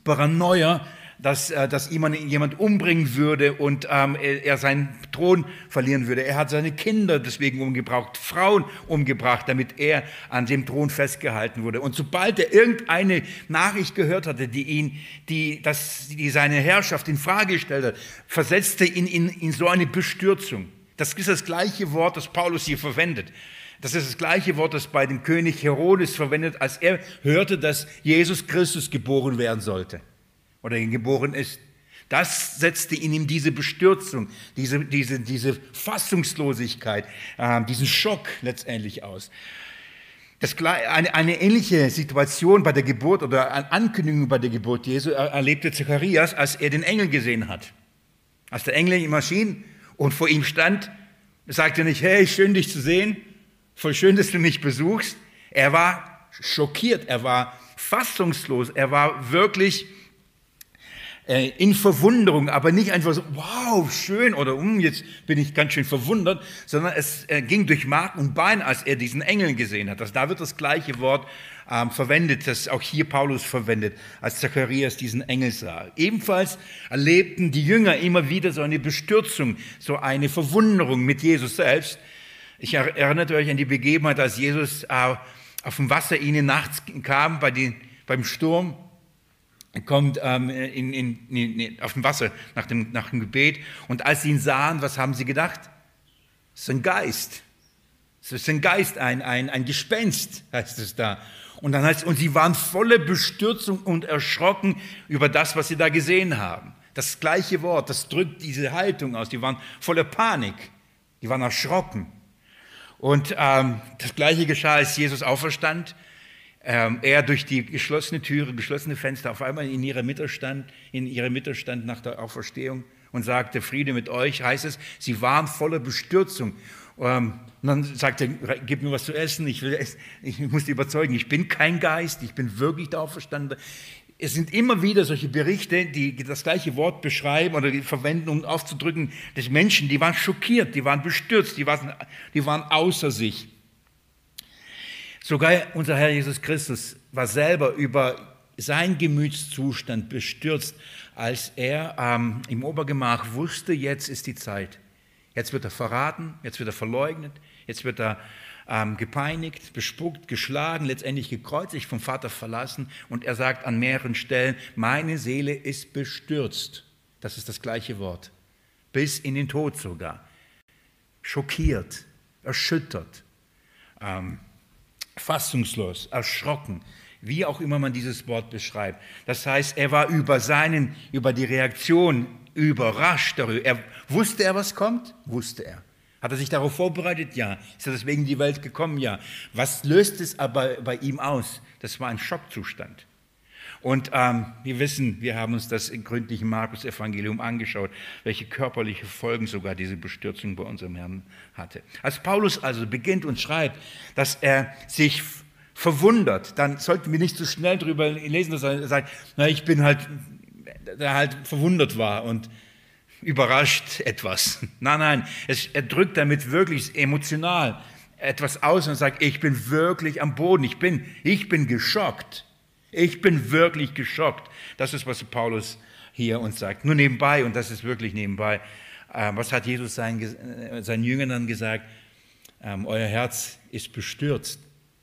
Paranoia, dass, äh, dass ihn jemand umbringen würde und ähm, er seinen Thron verlieren würde. Er hat seine Kinder deswegen umgebracht, Frauen umgebracht, damit er an dem Thron festgehalten wurde. Und sobald er irgendeine Nachricht gehört hatte, die ihn, die, das, die seine Herrschaft in Frage gestellt hat, versetzte ihn in, in so eine Bestürzung. Das ist das gleiche Wort, das Paulus hier verwendet. Das ist das gleiche Wort, das bei dem König Herodes verwendet, als er hörte, dass Jesus Christus geboren werden sollte oder geboren ist. Das setzte in ihm diese Bestürzung, diese, diese, diese Fassungslosigkeit, äh, diesen Schock letztendlich aus. Das, eine, eine, ähnliche Situation bei der Geburt oder eine Ankündigung bei der Geburt Jesu erlebte Zacharias, als er den Engel gesehen hat. Als der Engel ihm erschien und vor ihm stand, sagte nicht, hey, schön dich zu sehen, voll schön, dass du mich besuchst. Er war schockiert, er war fassungslos, er war wirklich äh, in Verwunderung, aber nicht einfach so, wow, schön oder um, jetzt bin ich ganz schön verwundert, sondern es äh, ging durch Mark und Bein, als er diesen Engel gesehen hat. Da wird das gleiche Wort ähm, verwendet, das auch hier Paulus verwendet, als Zacharias diesen Engel sah. Ebenfalls erlebten die Jünger immer wieder so eine Bestürzung, so eine Verwunderung mit Jesus selbst. Ich erinnere euch an die Begebenheit, als Jesus äh, auf dem Wasser ihnen nachts kam bei den, beim Sturm kommt ähm, in, in, in, auf dem Wasser nach dem, nach dem Gebet. Und als sie ihn sahen, was haben sie gedacht? Es ist ein Geist. Es ist ein Geist, ein, ein, ein Gespenst, heißt es da. Und dann heißt und sie waren voller Bestürzung und erschrocken über das, was sie da gesehen haben. Das gleiche Wort, das drückt diese Haltung aus. Die waren voller Panik. Die waren erschrocken. Und ähm, das gleiche geschah, als Jesus auferstand ähm, er durch die geschlossene Türe, geschlossene Fenster auf einmal in ihrer Mitte stand, in ihrer Mitte stand nach der Auferstehung und sagte, Friede mit euch, heißt es, sie waren voller Bestürzung. Ähm, und dann sagte er, gib mir was zu essen, ich, will essen. ich muss dich überzeugen, ich bin kein Geist, ich bin wirklich da auferstanden. Es sind immer wieder solche Berichte, die das gleiche Wort beschreiben oder verwenden, um aufzudrücken, dass Menschen, die waren schockiert, die waren bestürzt, die waren, die waren außer sich. Sogar unser Herr Jesus Christus war selber über seinen Gemütszustand bestürzt, als er ähm, im Obergemach wusste, jetzt ist die Zeit. Jetzt wird er verraten, jetzt wird er verleugnet, jetzt wird er ähm, gepeinigt, bespuckt, geschlagen, letztendlich gekreuzigt, vom Vater verlassen. Und er sagt an mehreren Stellen, meine Seele ist bestürzt. Das ist das gleiche Wort. Bis in den Tod sogar. Schockiert, erschüttert. Ähm, fassungslos, erschrocken, wie auch immer man dieses Wort beschreibt. Das heißt, er war über seinen, über die Reaktion überrascht darüber. Er, wusste er, was kommt? Wusste er. Hat er sich darauf vorbereitet? Ja. Ist er deswegen in die Welt gekommen? Ja. Was löst es aber bei ihm aus? Das war ein Schockzustand. Und ähm, wir wissen, wir haben uns das in gründlichen Markus-Evangelium angeschaut, welche körperliche Folgen sogar diese Bestürzung bei unserem Herrn hatte. Als Paulus also beginnt und schreibt, dass er sich verwundert, dann sollten wir nicht zu so schnell drüber lesen, dass er sagt, na, ich bin halt, der halt verwundert war und überrascht etwas. Nein, nein, es, er drückt damit wirklich emotional etwas aus und sagt, ich bin wirklich am Boden, ich bin, ich bin geschockt. Ich bin wirklich geschockt. Das ist, was Paulus hier uns sagt. Nur nebenbei, und das ist wirklich nebenbei, äh, was hat Jesus seinen, äh, seinen Jüngern dann gesagt? Ähm, euer Herz ist bestürzt.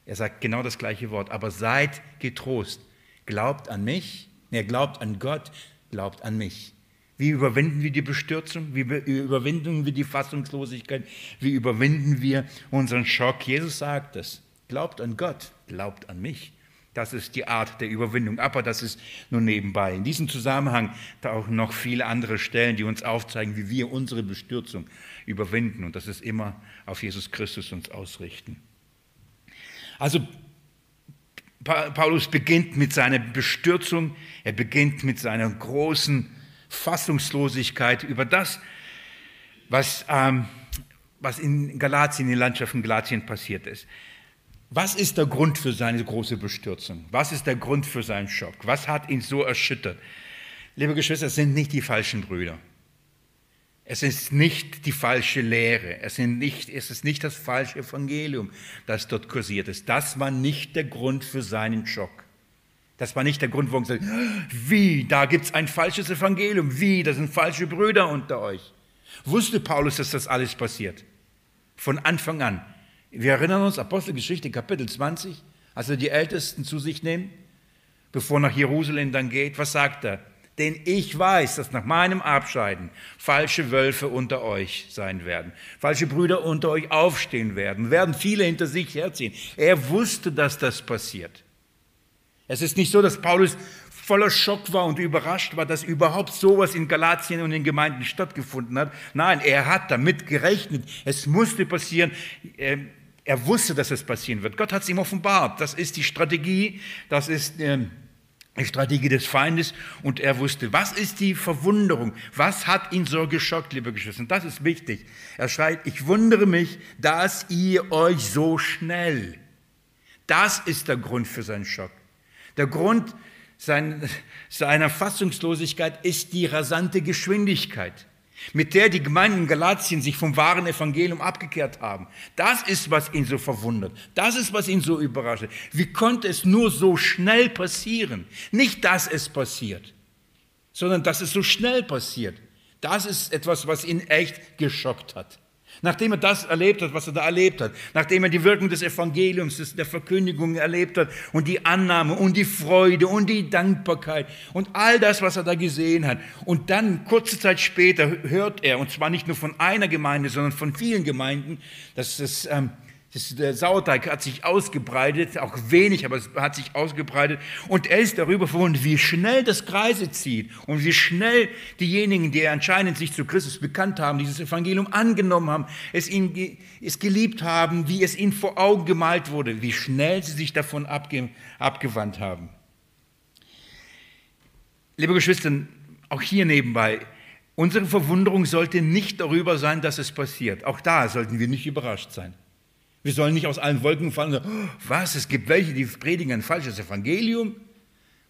Er sagt genau das gleiche Wort, aber seid getrost. Glaubt an mich, er glaubt an Gott, glaubt an mich. Wie überwinden wir die Bestürzung? Wie überwinden wir die Fassungslosigkeit? Wie überwinden wir unseren Schock? Jesus sagt es. Glaubt an Gott, glaubt an mich. Das ist die Art der Überwindung. Aber das ist nur nebenbei. In diesem Zusammenhang auch noch viele andere Stellen, die uns aufzeigen, wie wir unsere Bestürzung überwinden. Und das ist immer auf Jesus Christus uns ausrichten. Also Paulus beginnt mit seiner Bestürzung, er beginnt mit seiner großen Fassungslosigkeit über das, was, ähm, was in Galatien, in den Landschaften Galatien passiert ist. Was ist der Grund für seine große Bestürzung? Was ist der Grund für seinen Schock? Was hat ihn so erschüttert? Liebe Geschwister, es sind nicht die falschen Brüder. Es ist nicht die falsche Lehre. Es, nicht, es ist nicht das falsche Evangelium, das dort kursiert ist. Das war nicht der Grund für seinen Schock. Das war nicht der Grund, warum sagt, wie, da gibt es ein falsches Evangelium. Wie, da sind falsche Brüder unter euch. Wusste Paulus, dass das alles passiert? Von Anfang an. Wir erinnern uns, Apostelgeschichte Kapitel 20, als er die Ältesten zu sich nimmt, bevor er nach Jerusalem dann geht, was sagt er? Denn ich weiß, dass nach meinem Abscheiden falsche Wölfe unter euch sein werden, falsche Brüder unter euch aufstehen werden, werden viele hinter sich herziehen. Er wusste, dass das passiert. Es ist nicht so, dass Paulus voller Schock war und überrascht war, dass überhaupt sowas in Galatien und in Gemeinden stattgefunden hat. Nein, er hat damit gerechnet. Es musste passieren. Ähm, er wusste, dass es passieren wird. Gott hat es ihm offenbart. Das ist die Strategie, das ist äh, die Strategie des Feindes und er wusste, was ist die Verwunderung? Was hat ihn so geschockt, liebe Geschwister? Das ist wichtig. Er schreit, ich wundere mich, dass ihr euch so schnell. Das ist der Grund für seinen Schock. Der Grund seiner Fassungslosigkeit ist die rasante Geschwindigkeit mit der die Gemeinden in Galatien sich vom wahren Evangelium abgekehrt haben. Das ist, was ihn so verwundert. Das ist, was ihn so überrascht. Wie konnte es nur so schnell passieren? Nicht, dass es passiert, sondern dass es so schnell passiert. Das ist etwas, was ihn echt geschockt hat. Nachdem er das erlebt hat, was er da erlebt hat, nachdem er die Wirkung des Evangeliums, der Verkündigung erlebt hat und die Annahme und die Freude und die Dankbarkeit und all das, was er da gesehen hat. Und dann, kurze Zeit später, hört er, und zwar nicht nur von einer Gemeinde, sondern von vielen Gemeinden, dass es ähm, das, der Sauerteig hat sich ausgebreitet, auch wenig, aber es hat sich ausgebreitet. Und er ist darüber verwundert, wie schnell das Kreise zieht und wie schnell diejenigen, die anscheinend sich zu Christus bekannt haben, dieses Evangelium angenommen haben, es, ihn, es geliebt haben, wie es ihnen vor Augen gemalt wurde, wie schnell sie sich davon abge, abgewandt haben. Liebe Geschwister, auch hier nebenbei, unsere Verwunderung sollte nicht darüber sein, dass es passiert. Auch da sollten wir nicht überrascht sein. Wir sollen nicht aus allen Wolken fallen was, es gibt welche, die predigen ein falsches Evangelium.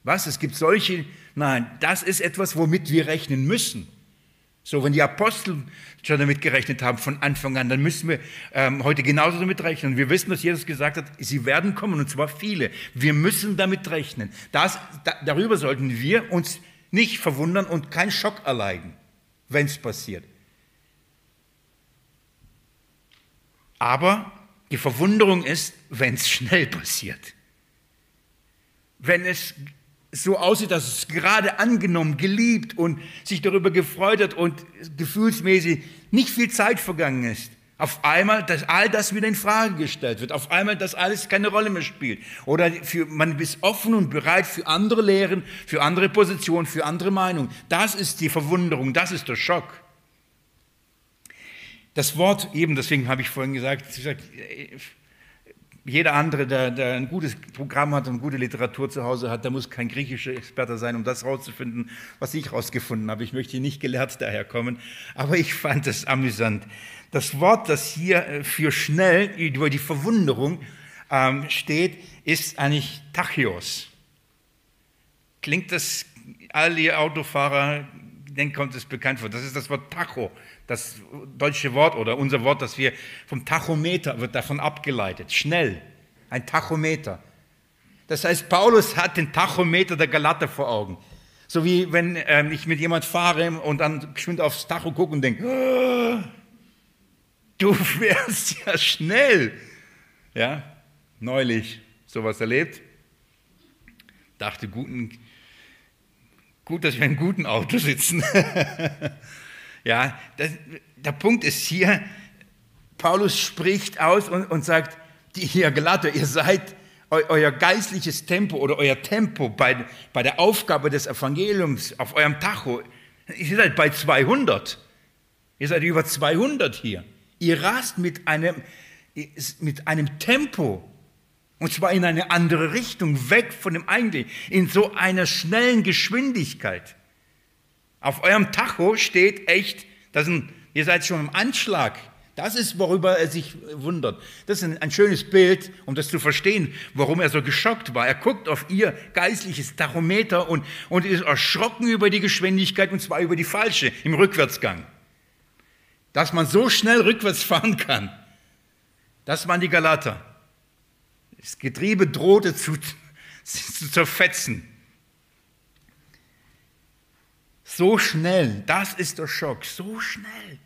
Was, es gibt solche. Nein, das ist etwas, womit wir rechnen müssen. So, wenn die Apostel schon damit gerechnet haben von Anfang an, dann müssen wir ähm, heute genauso damit rechnen. Wir wissen, dass Jesus gesagt hat, sie werden kommen, und zwar viele. Wir müssen damit rechnen. Das, da, darüber sollten wir uns nicht verwundern und keinen Schock erleiden, wenn es passiert. Aber die Verwunderung ist, wenn es schnell passiert. Wenn es so aussieht, dass es gerade angenommen, geliebt und sich darüber gefreut hat und gefühlsmäßig nicht viel Zeit vergangen ist. Auf einmal, dass all das wieder in Frage gestellt wird. Auf einmal, dass alles keine Rolle mehr spielt. Oder für, man ist offen und bereit für andere Lehren, für andere Positionen, für andere Meinungen. Das ist die Verwunderung, das ist der Schock. Das Wort eben, deswegen habe ich vorhin gesagt, jeder andere, der, der, ein gutes Programm hat und gute Literatur zu Hause hat, der muss kein griechischer Experte sein, um das herauszufinden, was ich herausgefunden habe. Ich möchte hier nicht gelehrt daherkommen, aber ich fand es amüsant. Das Wort, das hier äh, für schnell über die Verwunderung ähm, steht, ist eigentlich Tachios. Klingt das, alle Autofahrer, denen kommt es bekannt vor. Das ist das Wort Tacho das deutsche Wort oder unser Wort, das wir vom Tachometer wird davon abgeleitet. Schnell, ein Tachometer. Das heißt, Paulus hat den Tachometer der Galater vor Augen. So wie wenn ähm, ich mit jemand fahre und dann geschwind aufs Tacho gucke und denke, oh, du [LAUGHS] fährst ja schnell. Ja, neulich sowas erlebt. Dachte, guten, gut, dass wir in einem guten Auto sitzen. [LAUGHS] Ja, das, der Punkt ist hier, Paulus spricht aus und, und sagt, die hier Galater, ihr seid eu, euer geistliches Tempo oder euer Tempo bei, bei der Aufgabe des Evangeliums auf eurem Tacho, ihr seid bei 200. Ihr seid über 200 hier. Ihr rast mit einem, mit einem Tempo, und zwar in eine andere Richtung, weg von dem eigentlichen, in so einer schnellen Geschwindigkeit. Auf eurem Tacho steht echt, das ein, ihr seid schon im Anschlag. Das ist, worüber er sich wundert. Das ist ein, ein, schönes Bild, um das zu verstehen, warum er so geschockt war. Er guckt auf ihr geistliches Tachometer und, und ist erschrocken über die Geschwindigkeit, und zwar über die falsche, im Rückwärtsgang. Dass man so schnell rückwärts fahren kann, das waren die Galater. Das Getriebe drohte zu, [LAUGHS] zu zerfetzen. So schnell, das ist der Schock, so schnell.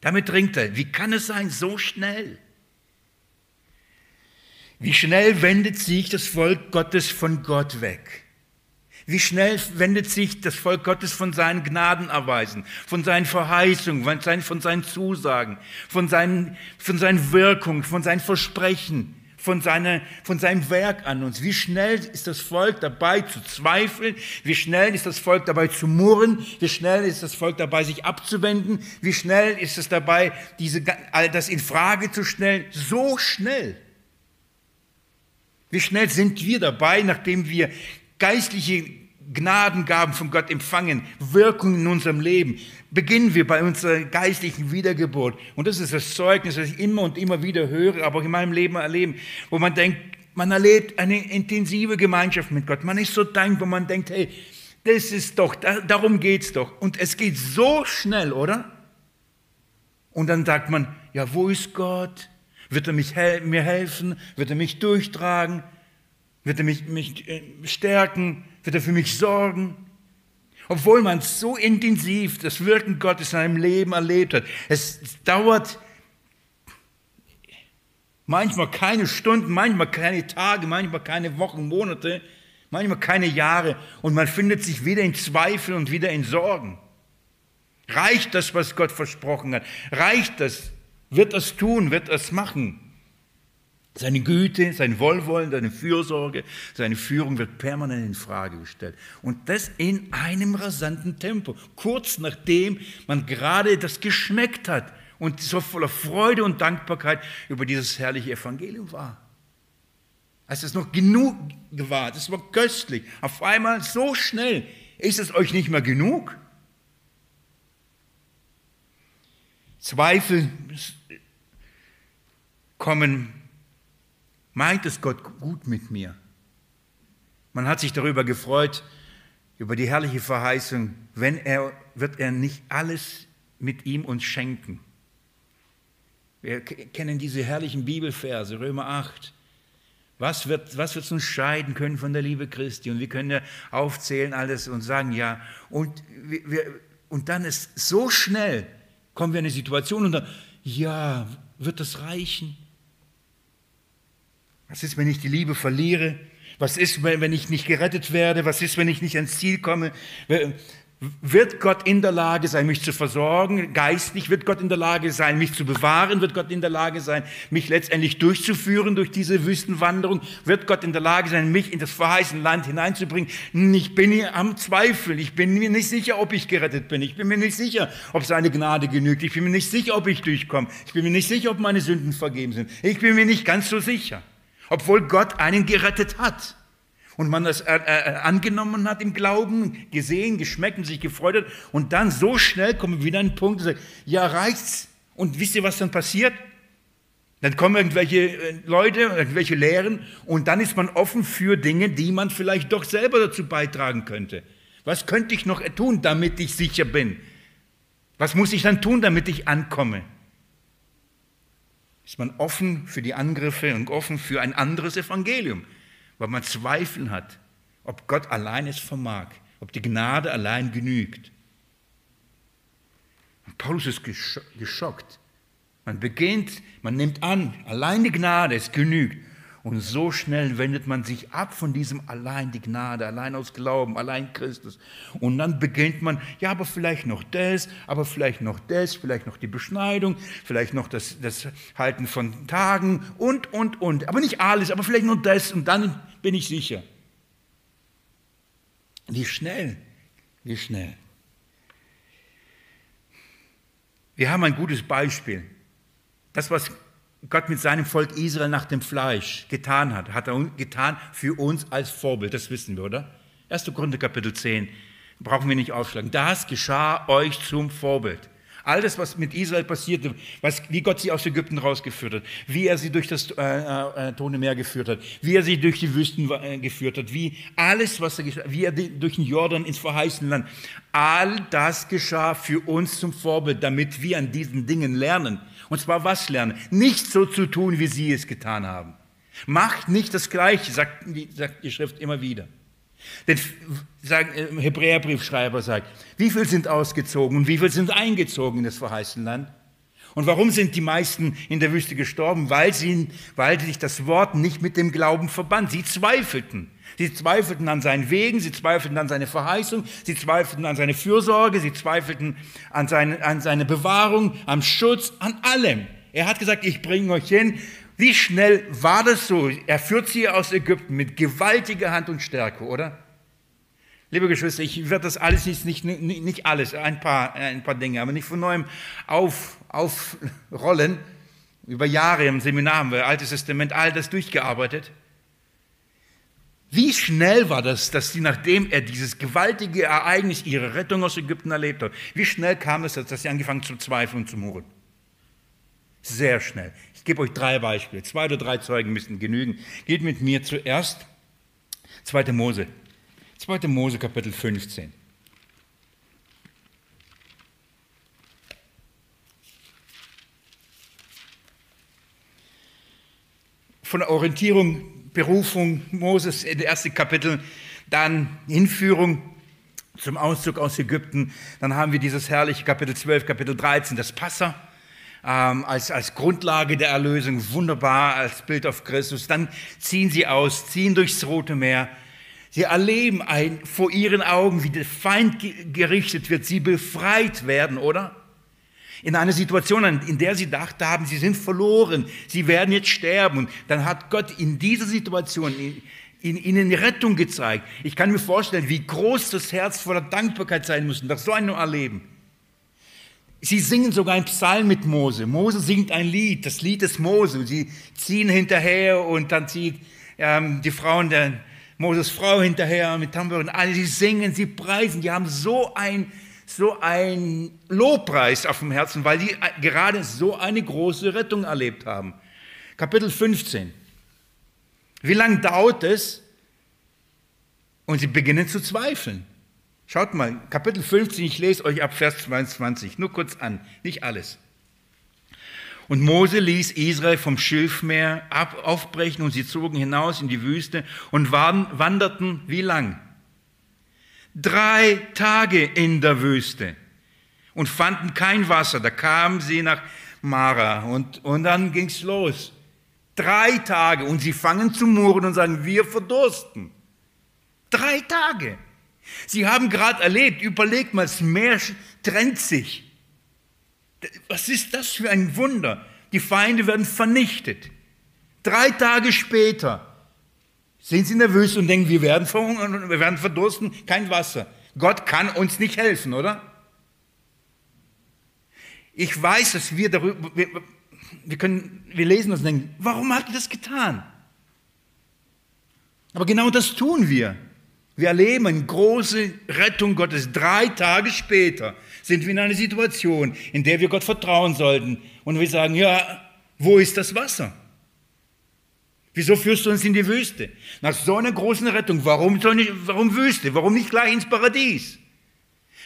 Damit ringt er. Wie kann es sein, so schnell? Wie schnell wendet sich das Volk Gottes von Gott weg? Wie schnell wendet sich das Volk Gottes von seinen Gnadenerweisen, von seinen Verheißungen, von seinen, Zusagen, von seinen, von seinen Wirkungen, von seinen Versprechen von, seiner, von seinem Werk an uns. Wie schnell ist das Volk dabei zu zweifeln? Wie schnell ist das Volk dabei zu murren? Wie schnell ist das Volk dabei, sich abzuwenden? Wie schnell ist es dabei, diese, all das in Frage zu stellen? So schnell. Wie schnell sind wir dabei, nachdem wir geistliche Gnadengaben von Gott empfangen, Wirkung in unserem Leben, beginnen wir bei unserer geistlichen Wiedergeburt. Und das ist das Zeugnis, das ich immer und immer wieder höre, aber auch in meinem Leben erlebe, wo man denkt, man erlebt eine intensive Gemeinschaft mit Gott. Man ist so dankbar, man denkt, hey, das ist doch, darum geht es doch. Und es geht so schnell, oder? Und dann sagt man, ja, wo ist Gott? Wird er mich, mir helfen? Wird er mich durchtragen? Wird er mich, mich äh, stärken? Wird er für mich sorgen? Obwohl man so intensiv das Wirken Gottes in seinem Leben erlebt hat. Es dauert manchmal keine Stunden, manchmal keine Tage, manchmal keine Wochen, Monate, manchmal keine Jahre und man findet sich wieder in Zweifel und wieder in Sorgen. Reicht das, was Gott versprochen hat? Reicht das? Wird das tun? Wird das machen? Seine Güte, sein Wohlwollen, seine Fürsorge, seine Führung wird permanent in Frage gestellt. Und das in einem rasanten Tempo. Kurz nachdem man gerade das geschmeckt hat und so voller Freude und Dankbarkeit über dieses herrliche Evangelium war. Als es noch genug war, das war köstlich. Auf einmal so schnell ist es euch nicht mehr genug. Zweifel kommen Meint es Gott gut mit mir? Man hat sich darüber gefreut, über die herrliche Verheißung, wenn er, wird er nicht alles mit ihm uns schenken. Wir kennen diese herrlichen Bibelverse, Römer 8. Was wird, was wird uns scheiden können von der Liebe Christi? Und wir können ja aufzählen alles und sagen, ja. Und, wir, und dann ist so schnell, kommen wir in eine Situation und dann, ja, wird das reichen? Was ist, wenn ich die Liebe verliere? Was ist, wenn ich nicht gerettet werde? Was ist, wenn ich nicht ans Ziel komme? Wird Gott in der Lage sein, mich zu versorgen? Geistlich wird Gott in der Lage sein, mich zu bewahren? Wird Gott in der Lage sein, mich letztendlich durchzuführen durch diese Wüstenwanderung? Wird Gott in der Lage sein, mich in das verheißene Land hineinzubringen? Ich bin hier am Zweifel. Ich bin mir nicht sicher, ob ich gerettet bin. Ich bin mir nicht sicher, ob seine Gnade genügt. Ich bin mir nicht sicher, ob ich durchkomme. Ich bin mir nicht sicher, ob meine Sünden vergeben sind. Ich bin mir nicht ganz so sicher obwohl Gott einen gerettet hat. Und man das äh, äh, angenommen hat im Glauben, gesehen, geschmeckt und sich gefreut hat. Und dann so schnell kommen wieder den Punkt und sagen, ja, reicht's. Und wisst ihr, was dann passiert? Dann kommen irgendwelche äh, Leute, irgendwelche Lehren und dann ist man offen für Dinge, die man vielleicht doch selber dazu beitragen könnte. Was könnte ich noch tun, damit ich sicher bin? Was muss ich dann tun, damit ich ankomme? Ist man offen für die Angriffe und offen für ein anderes Evangelium, weil man Zweifel hat, ob Gott allein es vermag, ob die Gnade allein genügt. Und Paulus ist geschockt. Man beginnt, man nimmt an, allein die Gnade, es genügt. Und so schnell wendet man sich ab von diesem allein die Gnade, allein aus Glauben, allein Christus. Und dann beginnt man, ja, aber vielleicht noch das, aber vielleicht noch das, vielleicht noch die Beschneidung, vielleicht noch das, das Halten von Tagen und, und, und. Aber nicht alles, aber vielleicht nur das und dann bin ich sicher. Wie schnell, wie schnell. Wir haben ein gutes Beispiel. Das, was Gott mit seinem Volk Israel nach dem Fleisch getan hat, hat er getan für uns als Vorbild. Das wissen wir, oder? 1. Korinther Kapitel 10. Brauchen wir nicht aufschlagen. Das geschah euch zum Vorbild. All das, was mit Israel passierte, was, wie Gott sie aus Ägypten rausgeführt hat, wie er sie durch das äh, äh, Tone Meer geführt hat, wie er sie durch die Wüsten äh, geführt hat, wie alles, was er wie er durch den Jordan ins verheißene Land, all das geschah für uns zum Vorbild, damit wir an diesen Dingen lernen. Und zwar was lernen? Nicht so zu tun, wie sie es getan haben. Macht nicht das Gleiche, sagt, sagt die Schrift immer wieder. Der äh, Hebräerbriefschreiber sagt, wie viel sind ausgezogen und wie viel sind eingezogen in das verheißene Land? Und warum sind die meisten in der Wüste gestorben? Weil, sie, weil sich das Wort nicht mit dem Glauben verband. Sie zweifelten. Sie zweifelten an seinen Wegen, sie zweifelten an seine Verheißung, sie zweifelten an seine Fürsorge, sie zweifelten an seine, an seine Bewahrung, am Schutz, an allem. Er hat gesagt, ich bringe euch hin. Wie schnell war das so? Er führt sie aus Ägypten mit gewaltiger Hand und Stärke, oder? Liebe Geschwister, ich werde das alles nicht, nicht, nicht alles, ein paar, ein paar Dinge, aber nicht von neuem auf, aufrollen. Über Jahre im Seminar haben wir Altes Testament all das durchgearbeitet. Wie schnell war das, dass sie, nachdem er dieses gewaltige Ereignis, ihre Rettung aus Ägypten erlebt hat, wie schnell kam es, dass sie angefangen zu zweifeln und zu murren? Sehr schnell. Ich gebe euch drei Beispiele. Zwei oder drei Zeugen müssen genügen. Geht mit mir zuerst 2. Mose. 2. Mose Kapitel 15. Von der Orientierung Berufung Moses in den ersten Kapitel, dann Hinführung zum Auszug aus Ägypten, dann haben wir dieses herrliche Kapitel 12, Kapitel 13, das Passa. Ähm, als, als Grundlage der Erlösung, wunderbar als Bild auf Christus. Dann ziehen sie aus, ziehen durchs Rote Meer. Sie erleben ein, vor ihren Augen, wie der Feind gerichtet wird, sie befreit werden, oder? In einer Situation, in der sie dachte haben, sie sind verloren, sie werden jetzt sterben. Und dann hat Gott in dieser Situation ihnen Rettung gezeigt. Ich kann mir vorstellen, wie groß das Herz voller Dankbarkeit sein muss, nach so einem Erleben. Sie singen sogar einen Psalm mit Mose. Mose singt ein Lied, das Lied des Mose. Sie ziehen hinterher und dann zieht ähm, die Frauen der Moses Frau hinterher mit Tambourin. Alle, sie singen, sie preisen, die haben so ein so ein Lobpreis auf dem Herzen, weil die gerade so eine große Rettung erlebt haben. Kapitel 15. Wie lange dauert es? Und sie beginnen zu zweifeln. Schaut mal, Kapitel 15, ich lese euch ab Vers 22, nur kurz an, nicht alles. Und Mose ließ Israel vom Schilfmeer aufbrechen und sie zogen hinaus in die Wüste und wanderten wie lang? Drei Tage in der Wüste und fanden kein Wasser. Da kamen sie nach Mara und, und dann ging's los. Drei Tage und sie fangen zu murren und sagen, wir verdursten. Drei Tage. Sie haben gerade erlebt, überlegt mal, das Meer trennt sich. Was ist das für ein Wunder? Die Feinde werden vernichtet. Drei Tage später sind sie Wüste und denken, wir werden verhungern, wir werden verdursten, kein Wasser. Gott kann uns nicht helfen, oder? Ich weiß, dass wir darüber, wir, wir, können, wir lesen das und denken, warum hat er das getan? Aber genau das tun wir. Wir erleben eine große Rettung Gottes. Drei Tage später sind wir in einer Situation, in der wir Gott vertrauen sollten. Und wir sagen, ja, wo ist das Wasser? Wieso führst du uns in die Wüste? Nach so einer großen Rettung, warum, soll nicht, warum Wüste? Warum nicht gleich ins Paradies?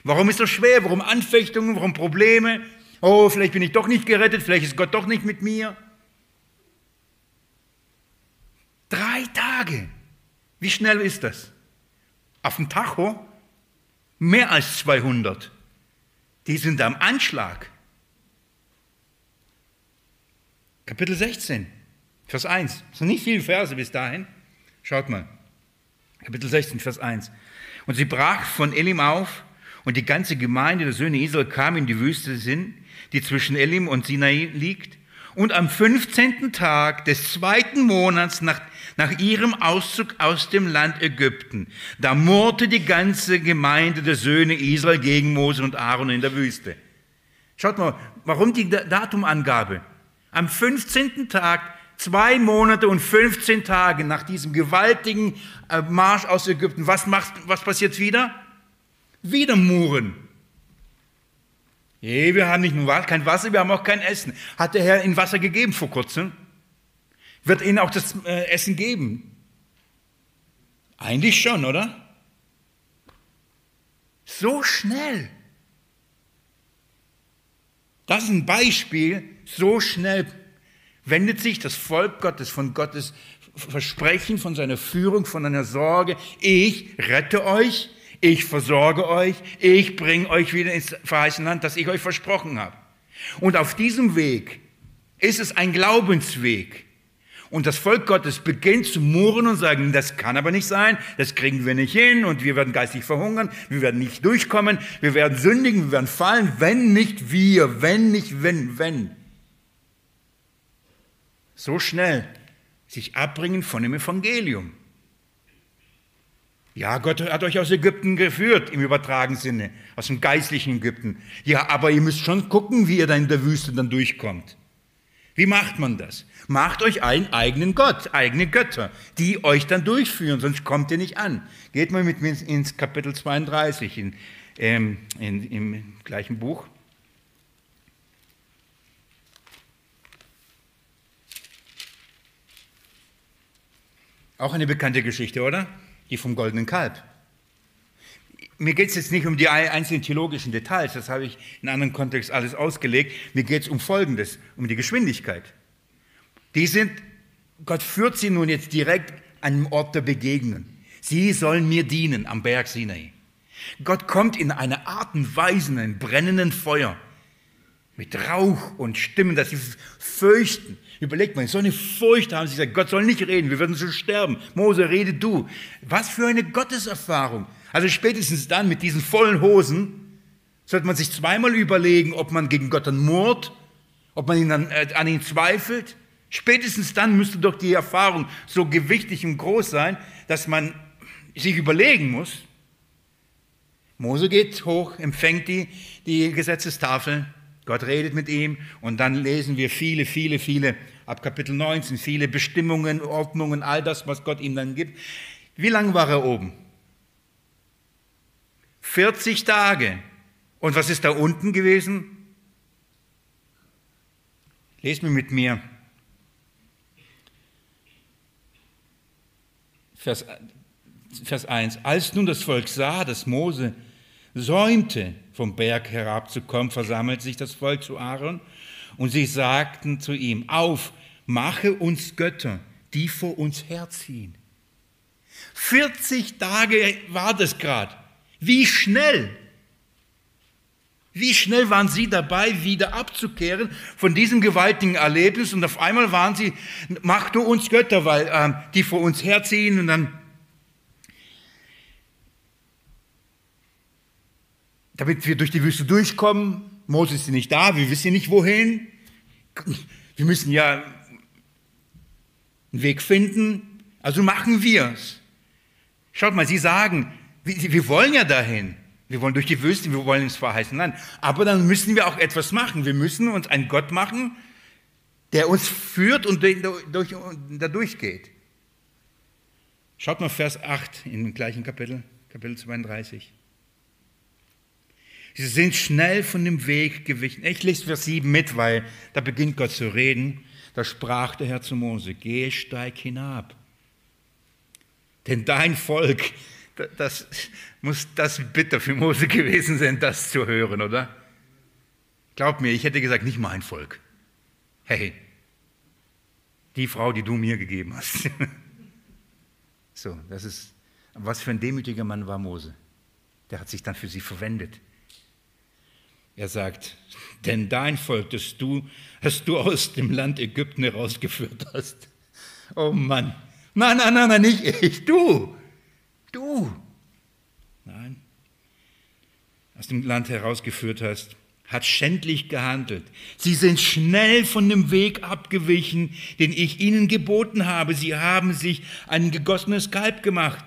Warum ist das schwer? Warum Anfechtungen? Warum Probleme? Oh, vielleicht bin ich doch nicht gerettet, vielleicht ist Gott doch nicht mit mir. Drei Tage. Wie schnell ist das? Auf dem Tacho mehr als 200. Die sind am Anschlag. Kapitel 16. Vers 1. Es sind nicht viele Verse bis dahin. Schaut mal. Kapitel 16, Vers 1. Und sie brach von Elim auf und die ganze Gemeinde der Söhne Israel kam in die Wüste Sin, die zwischen Elim und Sinai liegt. Und am 15. Tag des zweiten Monats nach, nach ihrem Auszug aus dem Land Ägypten, da murrte die ganze Gemeinde der Söhne Israel gegen Mose und Aaron in der Wüste. Schaut mal, warum die Datumangabe? Am 15. Tag Zwei Monate und 15 Tage nach diesem gewaltigen äh, Marsch aus Ägypten, was, macht, was passiert wieder? Wieder Muren. Nee, wir haben nicht nur kein Wasser, wir haben auch kein Essen. Hat der Herr ihnen Wasser gegeben vor kurzem? Wird ihnen auch das äh, Essen geben? Eigentlich schon, oder? So schnell. Das ist ein Beispiel, so schnell wendet sich das Volk Gottes von Gottes Versprechen, von seiner Führung, von seiner Sorge. Ich rette euch, ich versorge euch, ich bringe euch wieder ins verheißene Land, das ich euch versprochen habe. Und auf diesem Weg ist es ein Glaubensweg. Und das Volk Gottes beginnt zu murren und sagen, das kann aber nicht sein, das kriegen wir nicht hin und wir werden geistig verhungern, wir werden nicht durchkommen, wir werden sündigen, wir werden fallen, wenn nicht wir, wenn nicht wenn, wenn so schnell sich abbringen von dem Evangelium. Ja, Gott hat euch aus Ägypten geführt, im übertragenen Sinne, aus dem geistlichen Ägypten. Ja, aber ihr müsst schon gucken, wie ihr da in der Wüste dann durchkommt. Wie macht man das? Macht euch einen eigenen Gott, eigene Götter, die euch dann durchführen, sonst kommt ihr nicht an. Geht mal mit mir ins Kapitel 32 in, ähm, in, im gleichen Buch. Auch eine bekannte Geschichte, oder? Die vom goldenen Kalb. Mir geht es jetzt nicht um die einzelnen theologischen Details, das habe ich in einem anderen Kontext alles ausgelegt. Mir geht es um Folgendes, um die Geschwindigkeit. Die sind, Gott führt sie nun jetzt direkt an den Ort der Begegnung. Sie sollen mir dienen am Berg Sinai. Gott kommt in eine Art und Weise, in einem brennenden Feuer, mit Rauch und Stimmen, dass sie fürchten. Überlegt mal, so eine Furcht haben sie gesagt, Gott soll nicht reden, wir würden so sterben. Mose, rede du. Was für eine Gotteserfahrung. Also spätestens dann mit diesen vollen Hosen sollte man sich zweimal überlegen, ob man gegen Gott dann murrt, ob man ihn dann, äh, an ihn zweifelt. Spätestens dann müsste doch die Erfahrung so gewichtig und groß sein, dass man sich überlegen muss. Mose geht hoch, empfängt die, die Gesetzestafel, Gott redet mit ihm und dann lesen wir viele, viele, viele, ab Kapitel 19, viele Bestimmungen, Ordnungen, all das, was Gott ihm dann gibt. Wie lange war er oben? 40 Tage. Und was ist da unten gewesen? Lest mir mit mir. Vers, Vers 1. Als nun das Volk sah, dass Mose säumte, vom Berg herabzukommen, versammelt sich das Volk zu Aaron und sie sagten zu ihm, auf, mache uns Götter, die vor uns herziehen. 40 Tage war das gerade. Wie schnell? Wie schnell waren sie dabei, wieder abzukehren von diesem gewaltigen Erlebnis und auf einmal waren sie, mach du uns Götter, weil äh, die vor uns herziehen und dann, damit wir durch die Wüste durchkommen. Moses ist nicht da, wir wissen nicht wohin. Wir müssen ja einen Weg finden, also machen wir es. Schaut mal, sie sagen, wir wollen ja dahin. Wir wollen durch die Wüste, wir wollen ins verheißene Land. Aber dann müssen wir auch etwas machen. Wir müssen uns einen Gott machen, der uns führt und durch, da durchgeht. Schaut mal Vers 8 im gleichen Kapitel, Kapitel 32. Sie sind schnell von dem Weg gewichen. Ich lese Vers 7 mit, weil da beginnt Gott zu reden. Da sprach der Herr zu Mose, geh, steig hinab. Denn dein Volk das muss das bitter für Mose gewesen sein, das zu hören, oder? Glaub mir, ich hätte gesagt, nicht mein Volk. Hey, die Frau, die du mir gegeben hast. [LAUGHS] so, das ist, was für ein demütiger Mann war Mose. Der hat sich dann für sie verwendet. Er sagt, denn dein Volk, das du, das du aus dem Land Ägypten herausgeführt hast. Oh Mann. Nein, nein, nein, nein, nicht ich, du. Du, nein, aus dem Land herausgeführt hast, hat schändlich gehandelt. Sie sind schnell von dem Weg abgewichen, den ich ihnen geboten habe. Sie haben sich ein gegossenes Kalb gemacht,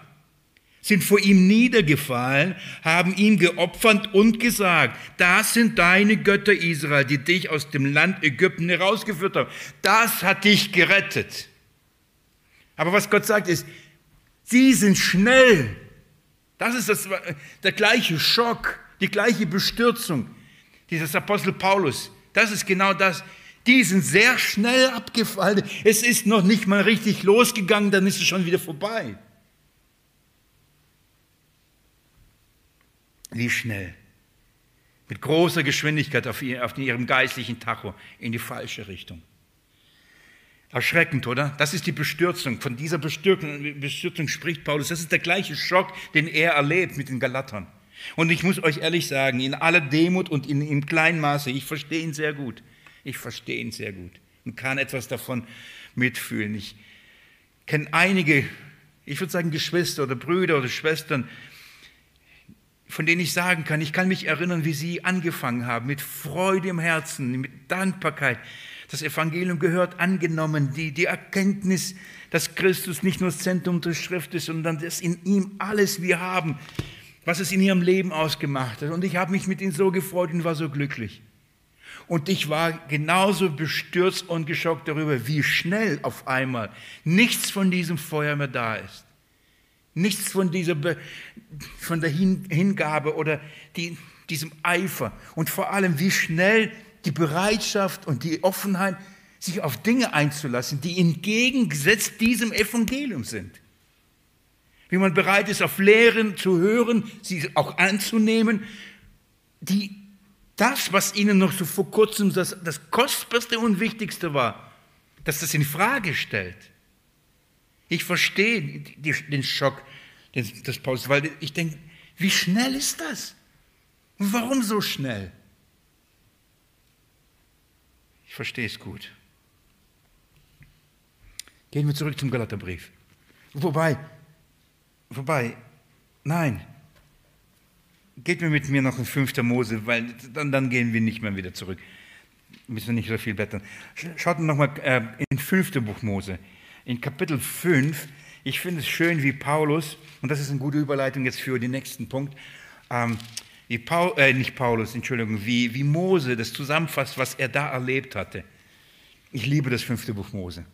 sind vor ihm niedergefallen, haben ihm geopfert und gesagt, das sind deine Götter Israel, die dich aus dem Land Ägypten herausgeführt haben. Das hat dich gerettet. Aber was Gott sagt ist, Sie sind schnell. Das ist das, der gleiche Schock, die gleiche Bestürzung dieses Apostel Paulus. Das ist genau das. Die sind sehr schnell abgefallen. Es ist noch nicht mal richtig losgegangen, dann ist es schon wieder vorbei. Wie schnell. Mit großer Geschwindigkeit auf, ihrem geistlichen Tacho in die falsche Richtung. Erschreckend, oder? Das ist die Bestürzung. Von dieser Bestürzung, Bestürzung spricht Paulus. Das ist der gleiche Schock, den er erlebt mit den Galatern. Und ich muss euch ehrlich sagen, in aller Demut und in, in kleinem Maße, ich verstehe ihn sehr gut. Ich verstehe ihn sehr gut und kann etwas davon mitfühlen. Ich kenne einige, ich würde sagen Geschwister oder Brüder oder Schwestern, von denen ich sagen kann, ich kann mich erinnern, wie sie angefangen haben, mit Freude im Herzen, mit Dankbarkeit das Evangelium gehört angenommen, die, die Erkenntnis, dass Christus nicht nur das Zentrum der Schrift ist, sondern dass in ihm alles wir haben, was es in ihrem Leben ausgemacht hat. Und ich habe mich mit ihnen so gefreut und war so glücklich. Und ich war genauso bestürzt und geschockt darüber, wie schnell auf einmal nichts von diesem Feuer mehr da ist. Nichts von, dieser Be von der Hingabe oder die, diesem Eifer. Und vor allem, wie schnell die Bereitschaft und die Offenheit, sich auf Dinge einzulassen, die entgegengesetzt diesem Evangelium sind. Wie man bereit ist, auf Lehren zu hören, sie auch anzunehmen, die das, was ihnen noch so vor kurzem das, das Kostbarste und Wichtigste war, dass das in Frage stellt. Ich verstehe den Schock des Paulus, weil ich denke, wie schnell ist das? warum so schnell? Ich verstehe es gut. Gehen wir zurück zum Galaterbrief. Wobei, wobei, nein, geht mir mit mir noch in 5. Mose, weil dann, dann gehen wir nicht mehr wieder zurück. Müssen wir nicht so viel blättern. Schaut noch mal äh, in 5. Buch Mose, in Kapitel 5. Ich finde es schön, wie Paulus, und das ist eine gute Überleitung jetzt für den nächsten Punkt, ähm, wie Paul, äh, nicht Paulus, Entschuldigung, wie, wie Mose das zusammenfasst, was er da erlebt hatte. Ich liebe das fünfte Buch Mose.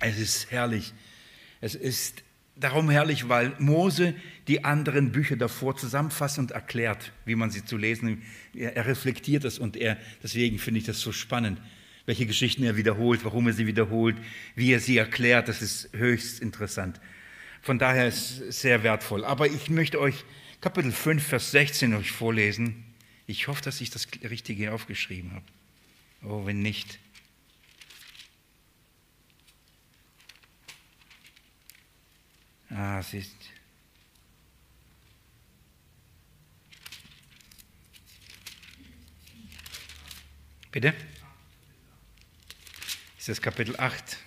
Es ist herrlich. Es ist darum herrlich, weil Mose die anderen Bücher davor zusammenfasst und erklärt, wie man sie zu lesen. Er, er reflektiert das und er, deswegen finde ich das so spannend, welche Geschichten er wiederholt, warum er sie wiederholt, wie er sie erklärt. Das ist höchst interessant. Von daher ist es sehr wertvoll. Aber ich möchte euch Kapitel 5, Vers 16 euch vorlesen. Ich hoffe, dass ich das Richtige aufgeschrieben habe. Oh, wenn nicht. Ah, es ist. Bitte? Ist das Kapitel 8?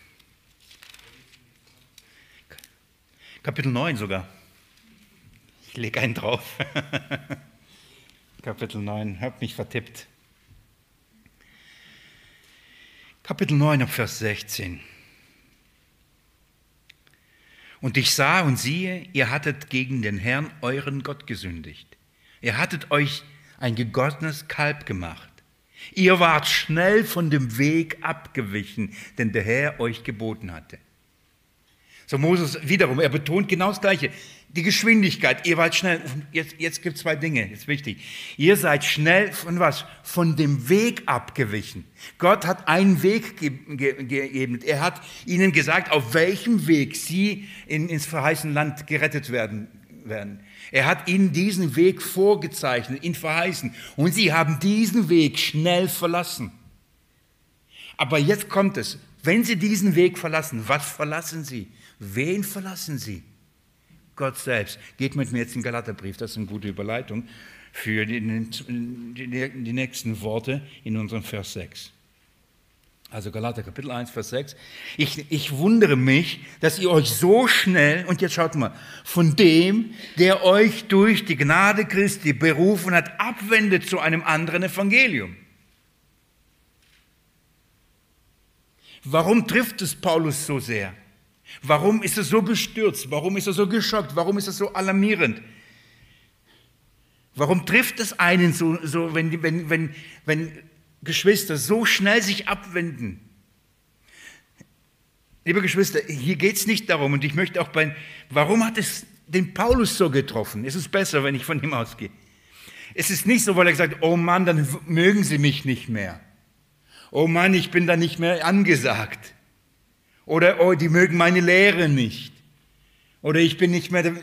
Kapitel 9 sogar. Ich lege einen drauf. [LAUGHS] Kapitel 9, hab mich vertippt. Kapitel 9, Vers 16. Und ich sah und siehe, ihr hattet gegen den Herrn, euren Gott, gesündigt. Ihr hattet euch ein gegottenes Kalb gemacht. Ihr wart schnell von dem Weg abgewichen, den der Herr euch geboten hatte. So Moses wiederum, er betont genau das Gleiche. Die Geschwindigkeit, ihr wart schnell. Jetzt, jetzt gibt es zwei Dinge, ist wichtig. Ihr seid schnell von was? Von dem Weg abgewichen. Gott hat einen Weg gegeben. Er hat ihnen gesagt, auf welchem Weg sie in, ins verheißene Land gerettet werden, werden. Er hat ihnen diesen Weg vorgezeichnet, ihn verheißen. Und sie haben diesen Weg schnell verlassen. Aber jetzt kommt es. Wenn sie diesen Weg verlassen, was verlassen sie? Wen verlassen sie? Gott selbst. Geht mit mir jetzt in den Galaterbrief, das ist eine gute Überleitung für die, die nächsten Worte in unserem Vers 6. Also Galater Kapitel 1, Vers 6. Ich, ich wundere mich, dass ihr euch so schnell, und jetzt schaut mal, von dem, der euch durch die Gnade Christi berufen hat, abwendet zu einem anderen Evangelium. Warum trifft es Paulus so sehr? Warum ist er so bestürzt? Warum ist er so geschockt? Warum ist er so alarmierend? Warum trifft es einen so, so wenn, wenn, wenn, wenn Geschwister so schnell sich abwenden? Liebe Geschwister, hier geht es nicht darum, und ich möchte auch bei, warum hat es den Paulus so getroffen? Es ist besser, wenn ich von ihm ausgehe. Es ist nicht so, weil er gesagt oh Mann, dann mögen Sie mich nicht mehr. Oh Mann, ich bin da nicht mehr angesagt. Oder oh, die mögen meine Lehre nicht. Oder ich bin nicht mehr,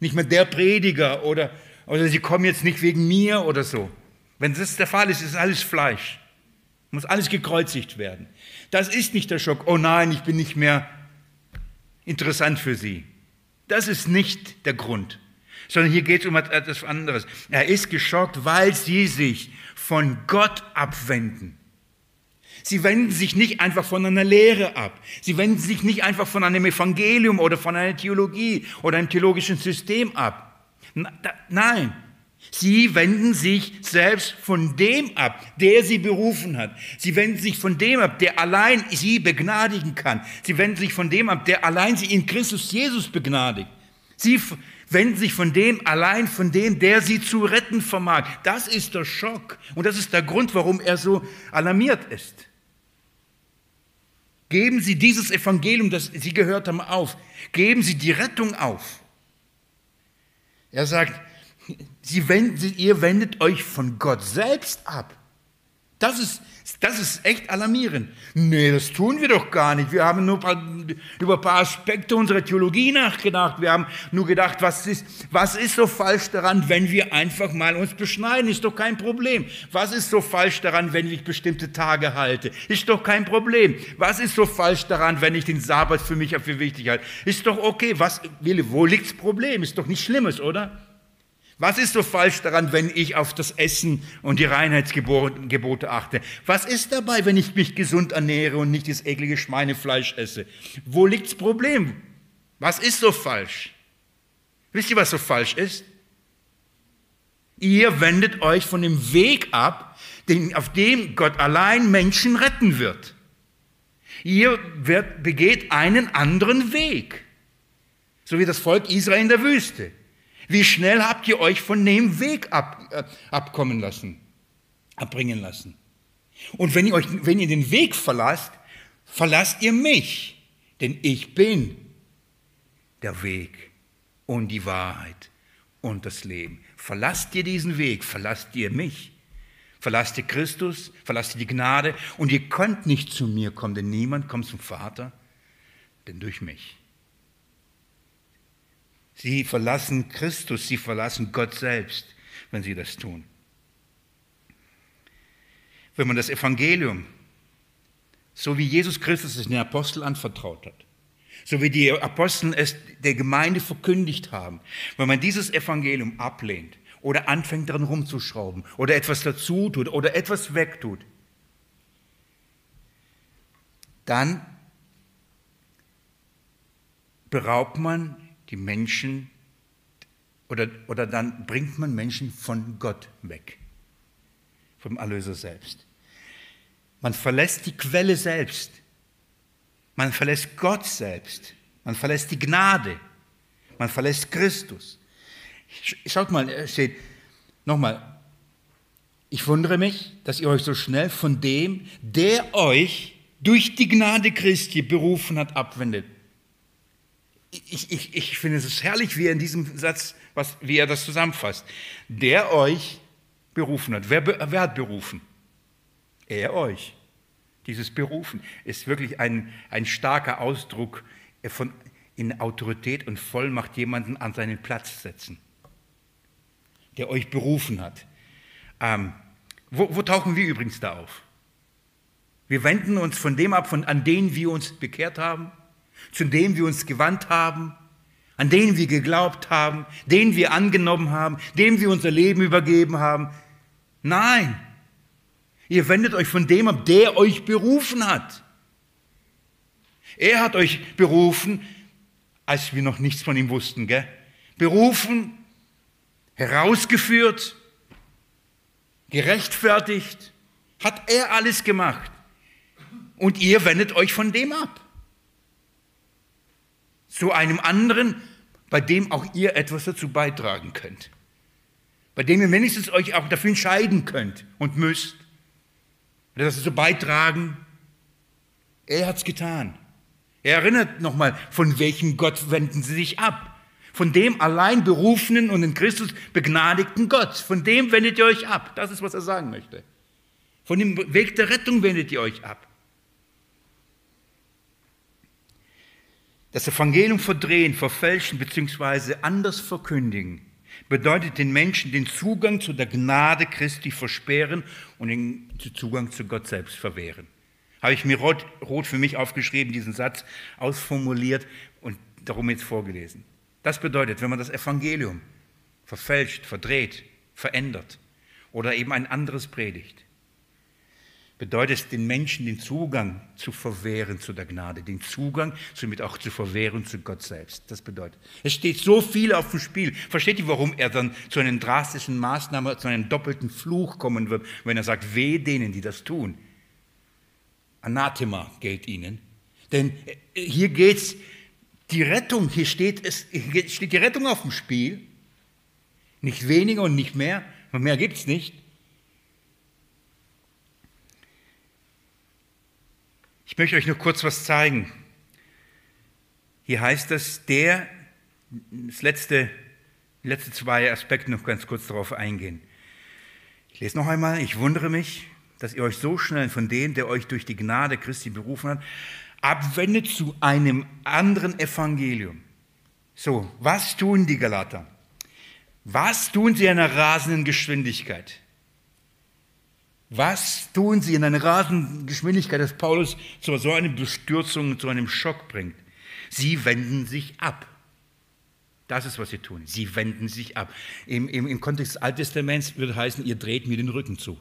nicht mehr der Prediger. Oder, oder sie kommen jetzt nicht wegen mir oder so. Wenn das der Fall ist, ist alles Fleisch. Muss alles gekreuzigt werden. Das ist nicht der Schock. Oh nein, ich bin nicht mehr interessant für sie. Das ist nicht der Grund. Sondern hier geht es um etwas anderes. Er ist geschockt, weil sie sich von Gott abwenden. Sie wenden sich nicht einfach von einer Lehre ab. Sie wenden sich nicht einfach von einem Evangelium oder von einer Theologie oder einem theologischen System ab. Nein, sie wenden sich selbst von dem ab, der sie berufen hat. Sie wenden sich von dem ab, der allein sie begnadigen kann. Sie wenden sich von dem ab, der allein sie in Christus Jesus begnadigt. Sie Wenden sich von dem allein, von dem, der sie zu retten vermag. Das ist der Schock. Und das ist der Grund, warum er so alarmiert ist. Geben Sie dieses Evangelium, das Sie gehört haben, auf. Geben Sie die Rettung auf. Er sagt, Sie wenden, ihr wendet euch von Gott selbst ab. Das ist, das ist echt alarmierend. Nee, das tun wir doch gar nicht. Wir haben nur über ein paar Aspekte unserer Theologie nachgedacht. Wir haben nur gedacht, was ist, was ist so falsch daran, wenn wir einfach mal uns beschneiden? Ist doch kein Problem. Was ist so falsch daran, wenn ich bestimmte Tage halte? Ist doch kein Problem. Was ist so falsch daran, wenn ich den Sabbat für mich für wichtig halte? Ist doch okay. Was, wo liegt das Problem? Ist doch nichts Schlimmes, oder? Was ist so falsch daran, wenn ich auf das Essen und die Reinheitsgebote achte? Was ist dabei, wenn ich mich gesund ernähre und nicht das eklige Schweinefleisch esse? Wo liegt das Problem? Was ist so falsch? Wisst ihr, was so falsch ist? Ihr wendet euch von dem Weg ab, auf dem Gott allein Menschen retten wird. Ihr wird, begeht einen anderen Weg, so wie das Volk Israel in der Wüste. Wie schnell habt ihr euch von dem Weg ab, äh, abkommen lassen, abbringen lassen? Und wenn ihr, euch, wenn ihr den Weg verlasst, verlasst ihr mich, denn ich bin der Weg und die Wahrheit und das Leben. Verlasst ihr diesen Weg, verlasst ihr mich, verlasst ihr Christus, verlasst ihr die Gnade und ihr könnt nicht zu mir kommen, denn niemand kommt zum Vater, denn durch mich. Sie verlassen Christus, sie verlassen Gott selbst, wenn sie das tun. Wenn man das Evangelium, so wie Jesus Christus es den Apostel anvertraut hat, so wie die Apostel es der Gemeinde verkündigt haben, wenn man dieses Evangelium ablehnt oder anfängt daran rumzuschrauben oder etwas dazu tut oder etwas wegtut, dann beraubt man die Menschen oder, oder dann bringt man Menschen von Gott weg, vom Erlöser selbst. Man verlässt die Quelle selbst. Man verlässt Gott selbst. Man verlässt die Gnade. Man verlässt Christus. Schaut mal, steht nochmal, ich wundere mich, dass ihr euch so schnell von dem, der euch durch die Gnade Christi berufen hat, abwendet ich, ich, ich finde es herrlich, wie er in diesem Satz, was, wie er das zusammenfasst. Der euch berufen hat. Wer, wer hat berufen? Er euch. Dieses Berufen ist wirklich ein, ein starker Ausdruck von in Autorität und Vollmacht jemanden an seinen Platz setzen, der euch berufen hat. Ähm, wo, wo tauchen wir übrigens da auf? Wir wenden uns von dem ab, von, an den wir uns bekehrt haben zu dem wir uns gewandt haben, an den wir geglaubt haben, den wir angenommen haben, dem wir unser Leben übergeben haben. Nein, ihr wendet euch von dem ab, der euch berufen hat. Er hat euch berufen, als wir noch nichts von ihm wussten, gell? Berufen, herausgeführt, gerechtfertigt, hat er alles gemacht. Und ihr wendet euch von dem ab zu einem anderen, bei dem auch ihr etwas dazu beitragen könnt. Bei dem ihr wenigstens euch auch dafür entscheiden könnt und müsst. Das dazu beitragen. Er hat es getan. Er erinnert nochmal, von welchem Gott wenden sie sich ab? Von dem allein berufenen und in Christus begnadigten Gott. Von dem wendet ihr euch ab. Das ist, was er sagen möchte. Von dem Weg der Rettung wendet ihr euch ab. Das Evangelium verdrehen, verfälschen bzw. anders verkündigen bedeutet den Menschen den Zugang zu der Gnade Christi versperren und den Zugang zu Gott selbst verwehren. Habe ich mir rot, rot für mich aufgeschrieben, diesen Satz ausformuliert und darum jetzt vorgelesen. Das bedeutet, wenn man das Evangelium verfälscht, verdreht, verändert oder eben ein anderes predigt, bedeutet es, den Menschen den Zugang zu verwehren zu der Gnade, den Zugang somit auch zu verwehren zu Gott selbst. Das bedeutet, es steht so viel auf dem Spiel. Versteht ihr, warum er dann zu einer drastischen Maßnahme, zu einem doppelten Fluch kommen wird, wenn er sagt, weh denen, die das tun? Anathema gilt ihnen. Denn hier geht es Die Rettung, hier steht, es, hier steht die Rettung auf dem Spiel. Nicht weniger und nicht mehr. Mehr gibt es nicht. Ich möchte euch nur kurz was zeigen. Hier heißt es, der, das letzte, die letzten zwei Aspekte noch ganz kurz darauf eingehen. Ich lese noch einmal, ich wundere mich, dass ihr euch so schnell von dem, der euch durch die Gnade Christi berufen hat, abwendet zu einem anderen Evangelium. So, was tun die Galater? Was tun sie in einer rasenden Geschwindigkeit? Was tun sie in einer rasenden Geschwindigkeit, dass Paulus zu so einer Bestürzung, zu einem Schock bringt? Sie wenden sich ab. Das ist, was sie tun. Sie wenden sich ab. Im, im, im Kontext des Alten Testaments würde heißen, ihr dreht mir den Rücken zu.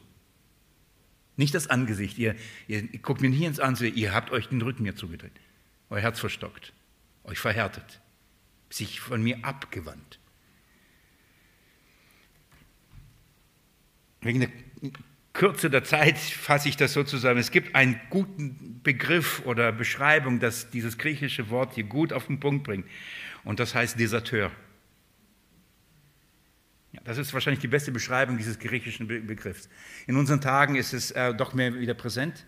Nicht das Angesicht. Ihr, ihr, guckt mir hier ins Angesicht, ihr habt euch den Rücken mir zugedreht. Euer Herz verstockt, euch verhärtet, sich von mir abgewandt. Wegen der Kürze der Zeit fasse ich das so zusammen. Es gibt einen guten Begriff oder Beschreibung, das dieses griechische Wort hier gut auf den Punkt bringt. Und das heißt Deserteur. Ja, das ist wahrscheinlich die beste Beschreibung dieses griechischen Begriffs. In unseren Tagen ist es äh, doch mehr wieder präsent.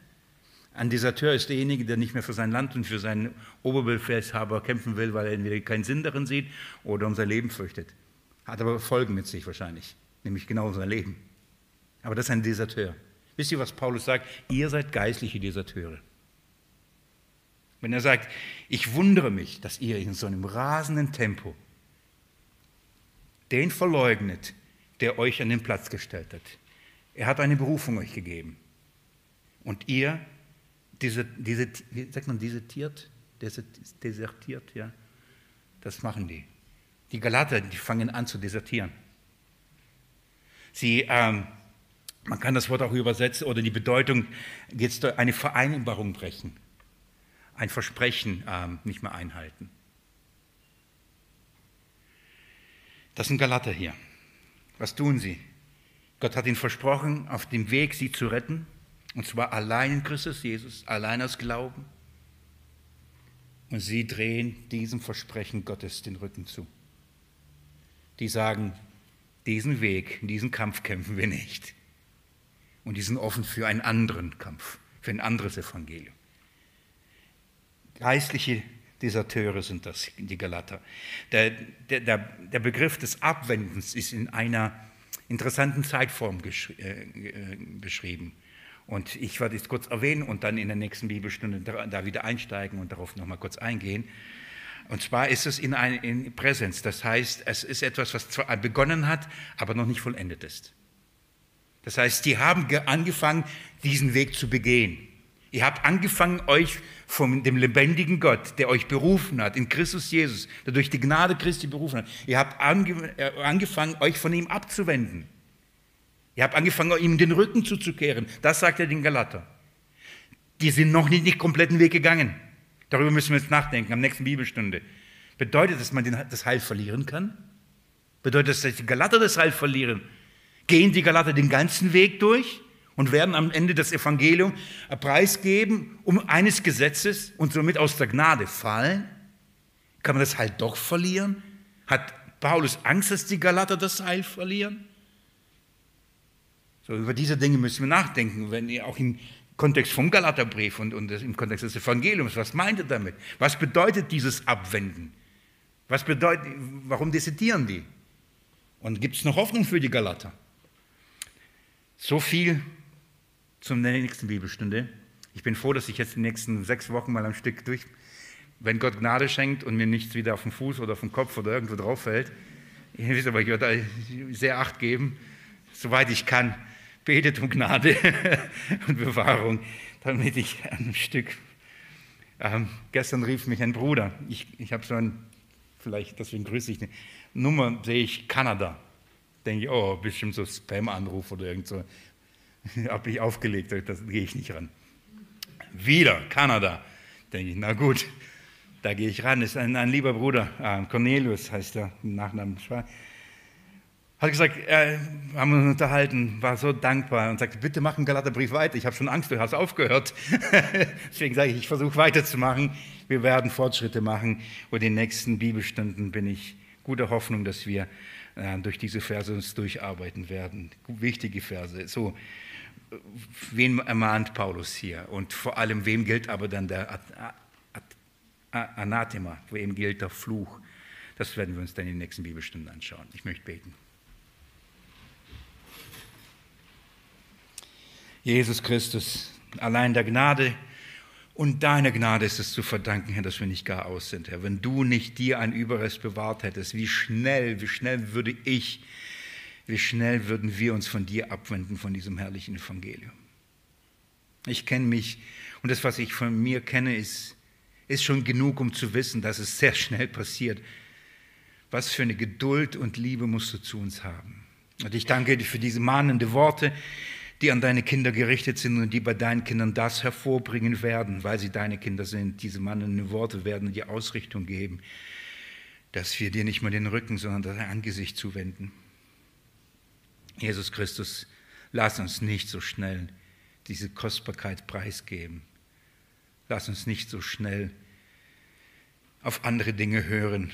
Ein Deserteur ist derjenige, der nicht mehr für sein Land und für seinen Oberbefehlshaber kämpfen will, weil er entweder keinen Sinn darin sieht oder um sein Leben fürchtet. Hat aber Folgen mit sich wahrscheinlich, nämlich genau sein Leben. Aber das ist ein Deserteur. Wisst ihr, was Paulus sagt? Ihr seid geistliche Deserteure. Wenn er sagt, ich wundere mich, dass ihr in so einem rasenden Tempo den verleugnet, der euch an den Platz gestellt hat. Er hat eine Berufung euch gegeben. Und ihr, diese, diese, wie sagt man, desertiert, desertiert, ja, das machen die. Die Galater, die fangen an zu desertieren. Sie, ähm, man kann das Wort auch übersetzen oder die Bedeutung, jetzt eine Vereinbarung brechen, ein Versprechen ähm, nicht mehr einhalten. Das sind Galater hier. Was tun sie? Gott hat ihnen versprochen, auf dem Weg sie zu retten, und zwar allein in Christus Jesus, allein aus Glauben. Und sie drehen diesem Versprechen Gottes den Rücken zu. Die sagen, diesen Weg, diesen Kampf kämpfen wir nicht. Und die sind offen für einen anderen Kampf, für ein anderes Evangelium. Geistliche Deserteure sind das, die Galater. Der, der, der Begriff des Abwendens ist in einer interessanten Zeitform äh, beschrieben. Und ich werde es kurz erwähnen und dann in der nächsten Bibelstunde da wieder einsteigen und darauf nochmal kurz eingehen. Und zwar ist es in, ein, in Präsenz, das heißt, es ist etwas, was zwar begonnen hat, aber noch nicht vollendet ist. Das heißt, die haben angefangen, diesen Weg zu begehen. Ihr habt angefangen, euch von dem lebendigen Gott, der euch berufen hat, in Christus Jesus, der durch die Gnade Christi berufen hat, ihr habt ange äh, angefangen, euch von ihm abzuwenden. Ihr habt angefangen, ihm den Rücken zuzukehren. Das sagt er den Galater. Die sind noch nicht den kompletten Weg gegangen. Darüber müssen wir jetzt nachdenken am nächsten Bibelstunde. Bedeutet das, dass man das Heil verlieren kann? Bedeutet das, dass die Galater das Heil verlieren? Gehen die Galater den ganzen Weg durch? und werden am Ende das Evangelium preisgeben um eines Gesetzes und somit aus der Gnade fallen? Kann man das Heil doch verlieren? Hat Paulus Angst, dass die Galater das Heil verlieren? So, über diese Dinge müssen wir nachdenken, wenn ihr auch im Kontext vom Galaterbrief und, und im Kontext des Evangeliums, was meint er damit? Was bedeutet dieses Abwenden? Was bedeutet, warum desertieren die? Und gibt es noch Hoffnung für die Galater? So viel zum nächsten Bibelstunde. Ich bin froh, dass ich jetzt die nächsten sechs Wochen mal am Stück durch, wenn Gott Gnade schenkt und mir nichts wieder auf den Fuß oder auf den Kopf oder irgendwo drauf fällt. Ihr wisst aber, ich werde sehr Acht geben, soweit ich kann. Betet um Gnade [LAUGHS] und Bewahrung, damit ich ein Stück. Ähm, gestern rief mich ein Bruder. Ich, ich habe so ein, vielleicht deswegen grüße ich eine Nummer, sehe ich Kanada. Denke ich, oh, bestimmt so Spam-Anruf oder irgend so. [LAUGHS] habe ich aufgelegt, da gehe ich nicht ran. Wieder Kanada. Denke ich, na gut, da gehe ich ran. Das ist ein, ein lieber Bruder, äh, Cornelius heißt er, Nachnamen. hat gesagt, äh, haben uns unterhalten, war so dankbar und sagte, bitte mach einen Galaterbrief weiter. Ich habe schon Angst, du hast aufgehört. [LAUGHS] Deswegen sage ich, ich versuche weiterzumachen. Wir werden Fortschritte machen und in den nächsten Bibelstunden bin ich guter Hoffnung, dass wir durch diese Verse uns durcharbeiten werden. Wichtige Verse. So, wen ermahnt Paulus hier? Und vor allem, wem gilt aber dann der Anathema? Wem gilt der Fluch? Das werden wir uns dann in den nächsten Bibelstunden anschauen. Ich möchte beten. Jesus Christus, allein der Gnade und deiner Gnade ist es zu verdanken, Herr, dass wir nicht gar aus sind, Herr. Wenn du nicht dir ein Überrest bewahrt hättest, wie schnell, wie schnell würde ich, wie schnell würden wir uns von dir abwenden, von diesem herrlichen Evangelium. Ich kenne mich und das, was ich von mir kenne, ist, ist schon genug, um zu wissen, dass es sehr schnell passiert. Was für eine Geduld und Liebe musst du zu uns haben. Und ich danke dir für diese mahnende Worte, die an deine Kinder gerichtet sind und die bei deinen Kindern das hervorbringen werden, weil sie deine Kinder sind. Diese mahnenden Worte werden die Ausrichtung geben, dass wir dir nicht mal den Rücken, sondern dein Angesicht zuwenden. Jesus Christus, lass uns nicht so schnell diese Kostbarkeit preisgeben. Lass uns nicht so schnell auf andere Dinge hören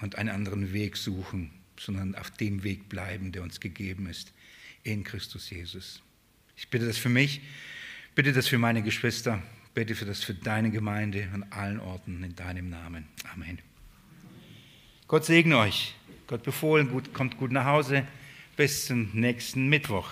und einen anderen Weg suchen, sondern auf dem Weg bleiben, der uns gegeben ist in Christus Jesus. Ich bitte das für mich, bitte das für meine Geschwister, bitte für das für deine Gemeinde an allen Orten in deinem Namen. Amen. Gott segne euch. Gott befohlen, gut, kommt gut nach Hause. Bis zum nächsten Mittwoch.